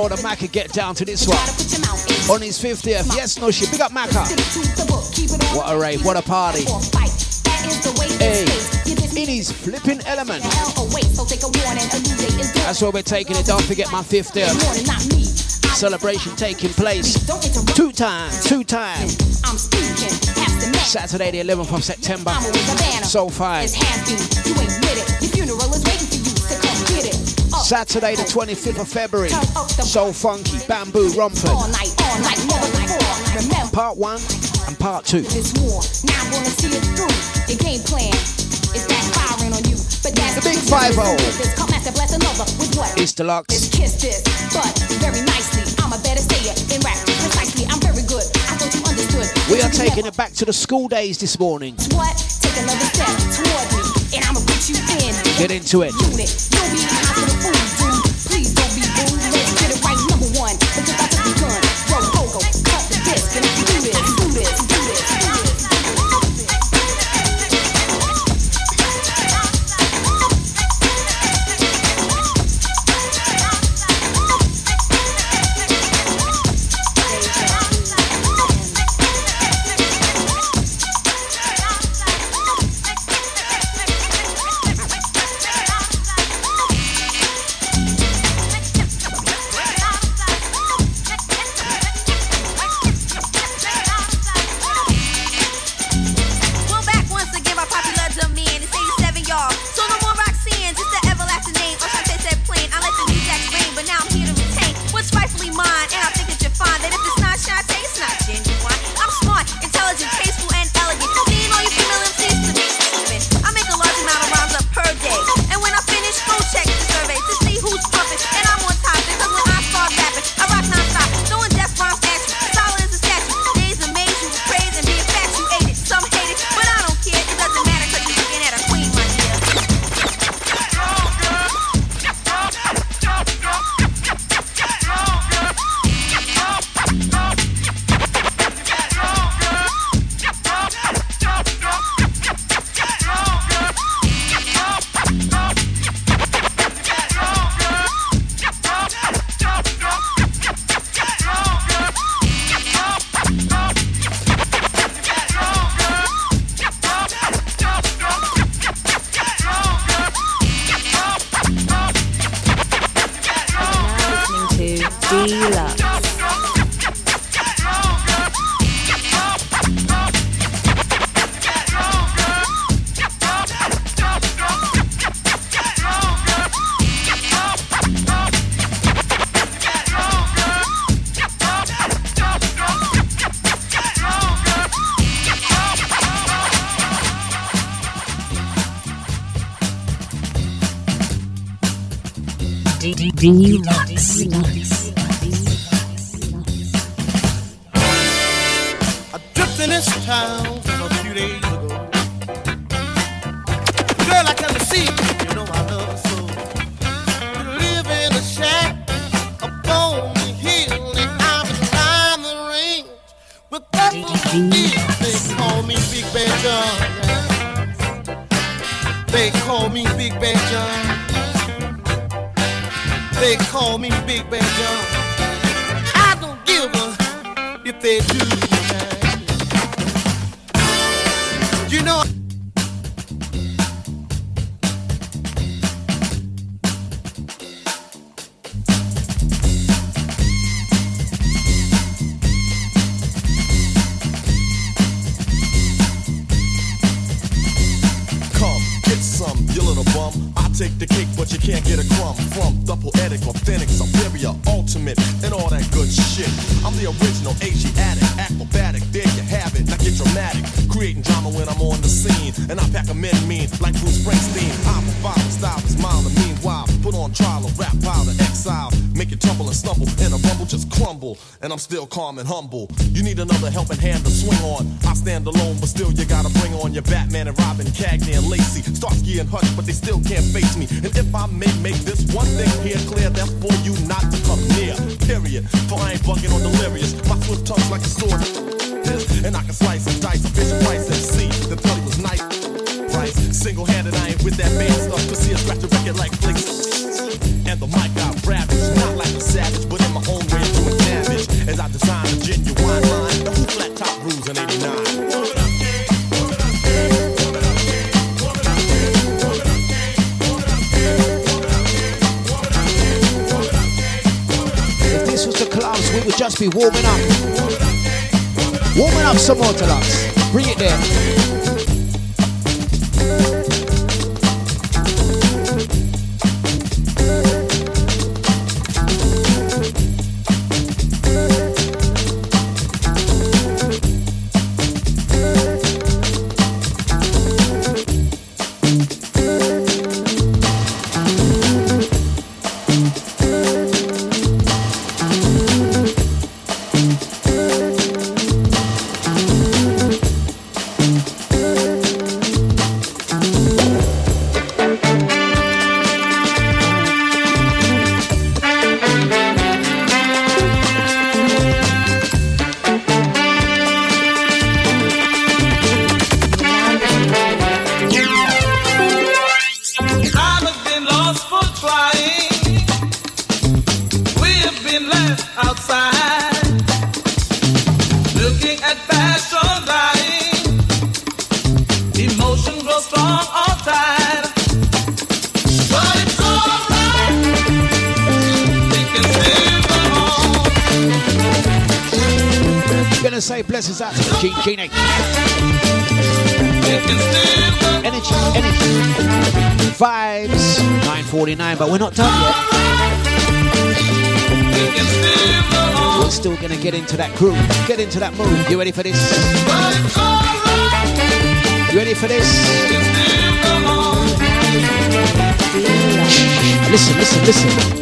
Saw the Macca get down to this one. On his 50th. Yes, no shit. Big up Macca. What a rave, what a party. Hey, in his flipping element. That's where we're taking it. Don't forget my 50th. Celebration taking place. Two times, two times. Saturday the 11th of September. So fine. Saturday the 25th of February. So funky, bamboo, Romford. Part one and part two. The big 5 It's Dlux. Kiss this, but very nicely. I'm a better sayer in rap. Precisely, I'm very good. I thought you understood. We are taking it back to the school days this morning. What? Take another step toward me, and I'ma put you in. Get into it. Unit. Don't be for the food, superior, ultimate, and all that good shit. I'm the original Asiatic, get dramatic, creating drama when I'm on the scene, and I pack a men mean like Bruce Springsteen. I provide the style is mild and meanwhile put on trial a rap of exile, make it tumble and stumble, and a rumble just crumble, and I'm still calm and humble. You need another helping hand to swing on. I stand alone, but still you gotta bring on your Batman and Robin, Cagney and Lacey, Starsky and Hutch, but they still can't face me. And if I may make this one thing here clear, that's for you not to come near. Period. For I ain't bugging on delirious. My foot tongue's like a sword. And I can slice and dice a Bishop Price MC. The Pelly was nice. Price. Single handed, I ain't with that band stuff. Cause see, I scratch a record like flicks. And the mic I got ravaged. Not like a savage, but in my own way doing damage. As I design a genuine line. The who flat top rules in 89. If this was the clubs, we would just be warming up. Warming up some more Dlux. Bring it there. But we're not done yet. We're still gonna get into that groove, get into that mood. You ready for this? You ready for this? Listen, listen, listen.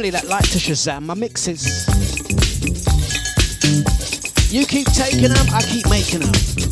family that like to Shazam my mixes. You keep taking them, I keep making them.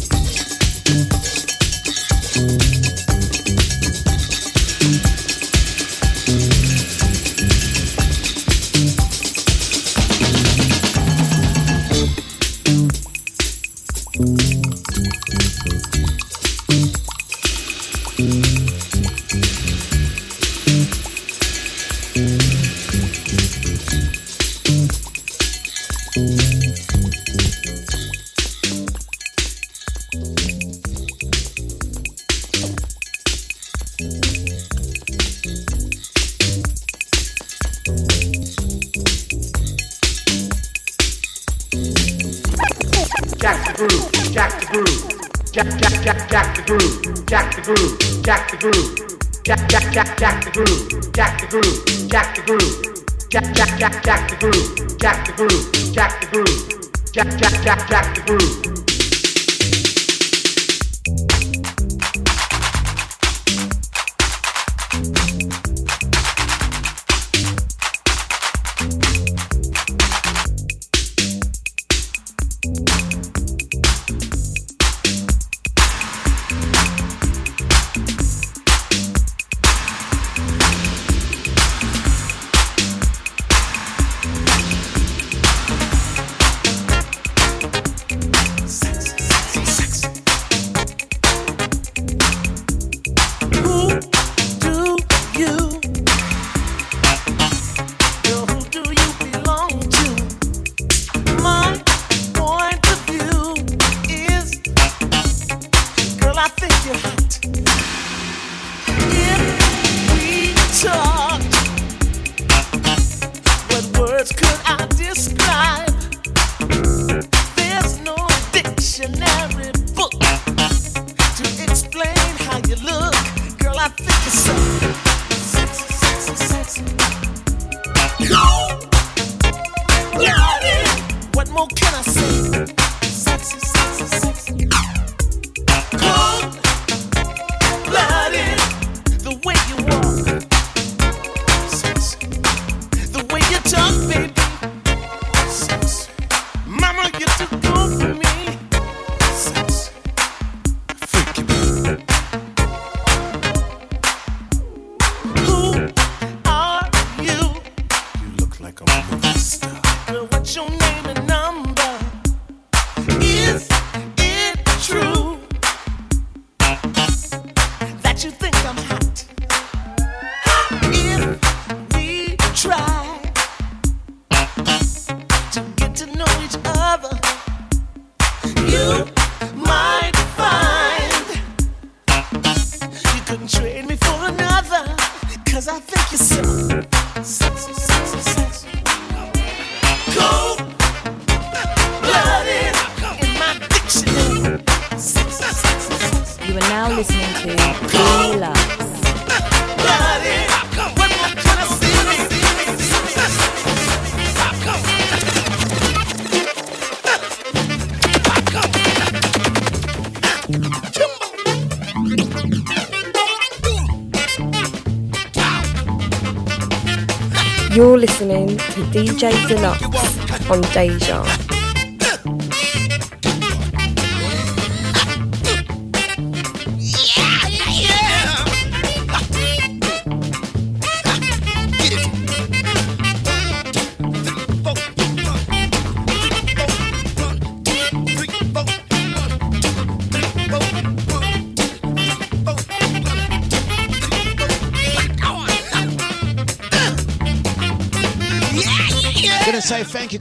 Dlux on Deja.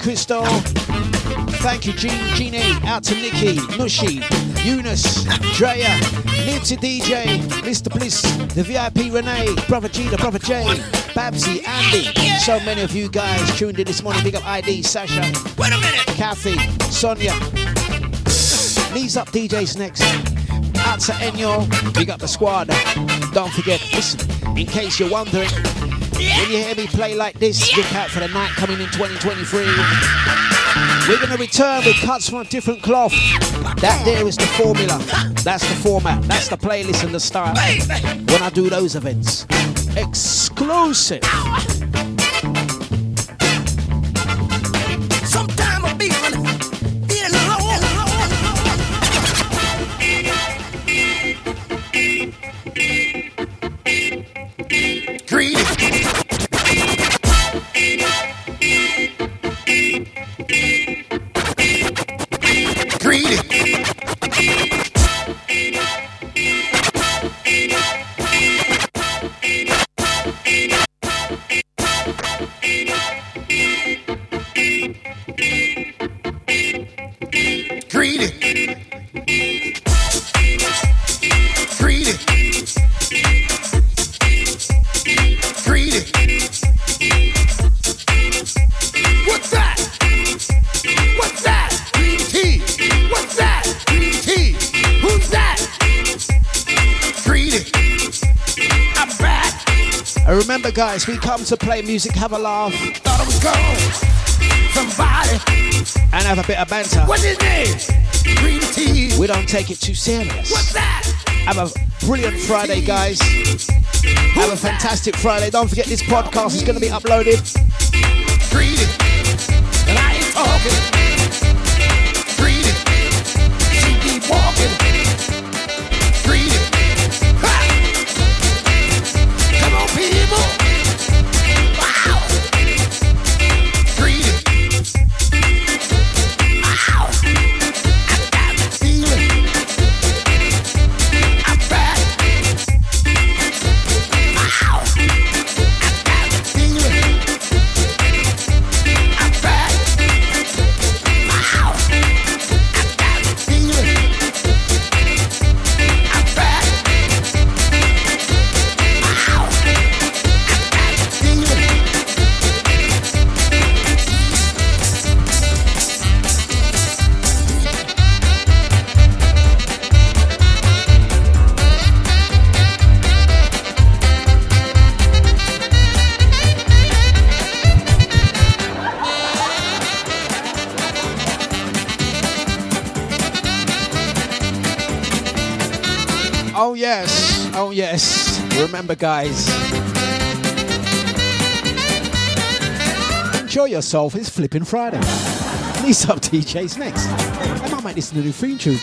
Crystal. Thank you, Jean, Jeannie. Out to Nikki, Nushi, Eunice, Drea, Nancy DJ, Mr. Bliss, the VIP Renee, Brother G, the Brother J, Babsy, Andy. So many of you guys tuned in this morning. Big up ID, Sasha. Wait a minute. Kathy, Sonia. Knees up DJ's next. Out to Enyo. Big up the squad. Don't forget, listen, in case you're wondering, when you hear me play like this, look out for the night coming in 2023. We're going to return with cuts from a different cloth. That there is the formula. That's the format. That's the playlist and the style. When I do those events. Exclusive. Guys, we come to play music, have a laugh, Thought I was gone. Somebody. and have a bit of banter. What's his name? Green tea. We don't take it too serious. What's that? Have a brilliant Friday, guys. Have a fantastic Friday. Don't forget this podcast is going to be uploaded. Remember, guys. Enjoy yourself. It's Flipping Friday. These up DJs next. I might make this a new theme tune.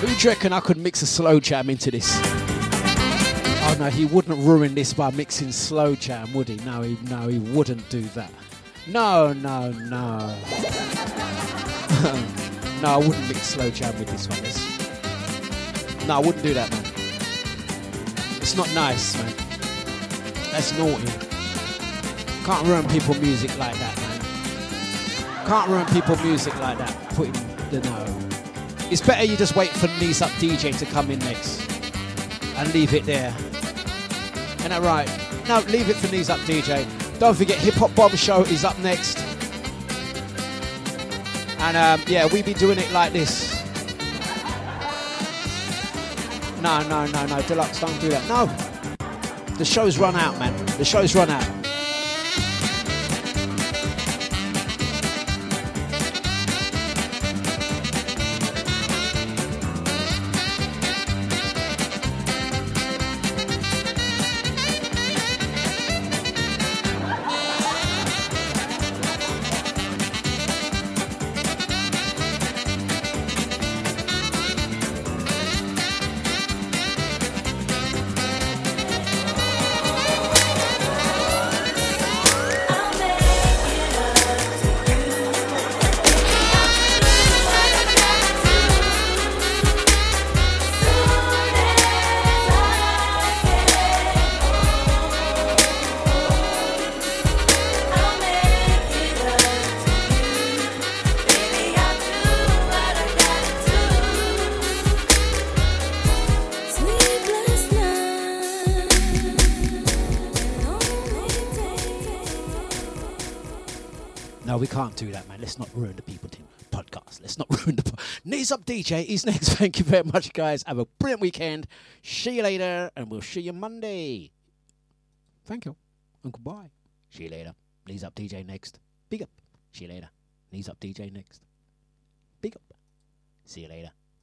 Who do reckon I could mix a slow jam into this? Oh no, he wouldn't ruin this by mixing slow jam, would he? No, he no, he wouldn't do that. No, no, no. no, I wouldn't mix slow jam with this one. It's- No, I wouldn't do that, man. It's not nice, man. That's naughty. Can't ruin people music like that, man. Can't ruin people music like that. Putting the no. It's better you just wait for Knees Up DJ to come in next and leave it there. Ain't that right? No, leave it for Knees Up DJ. Don't forget, Hip Hop Bomb Show is up next. And um, yeah, we be doing it like this. No, no, no, no, Dlux, don't do that. No. The show's run out, man. The show's run out. Can't do that, man. Let's not ruin the people team Podcast. Let's not ruin the. Po- Knees up, DJ is next. Thank you very much, guys. Have a brilliant weekend. See you later, and we'll see you Monday. Thank you, and goodbye. See you later. Knees up, DJ next. Big up. See you later. Knees up, DJ next. Big up. See you later.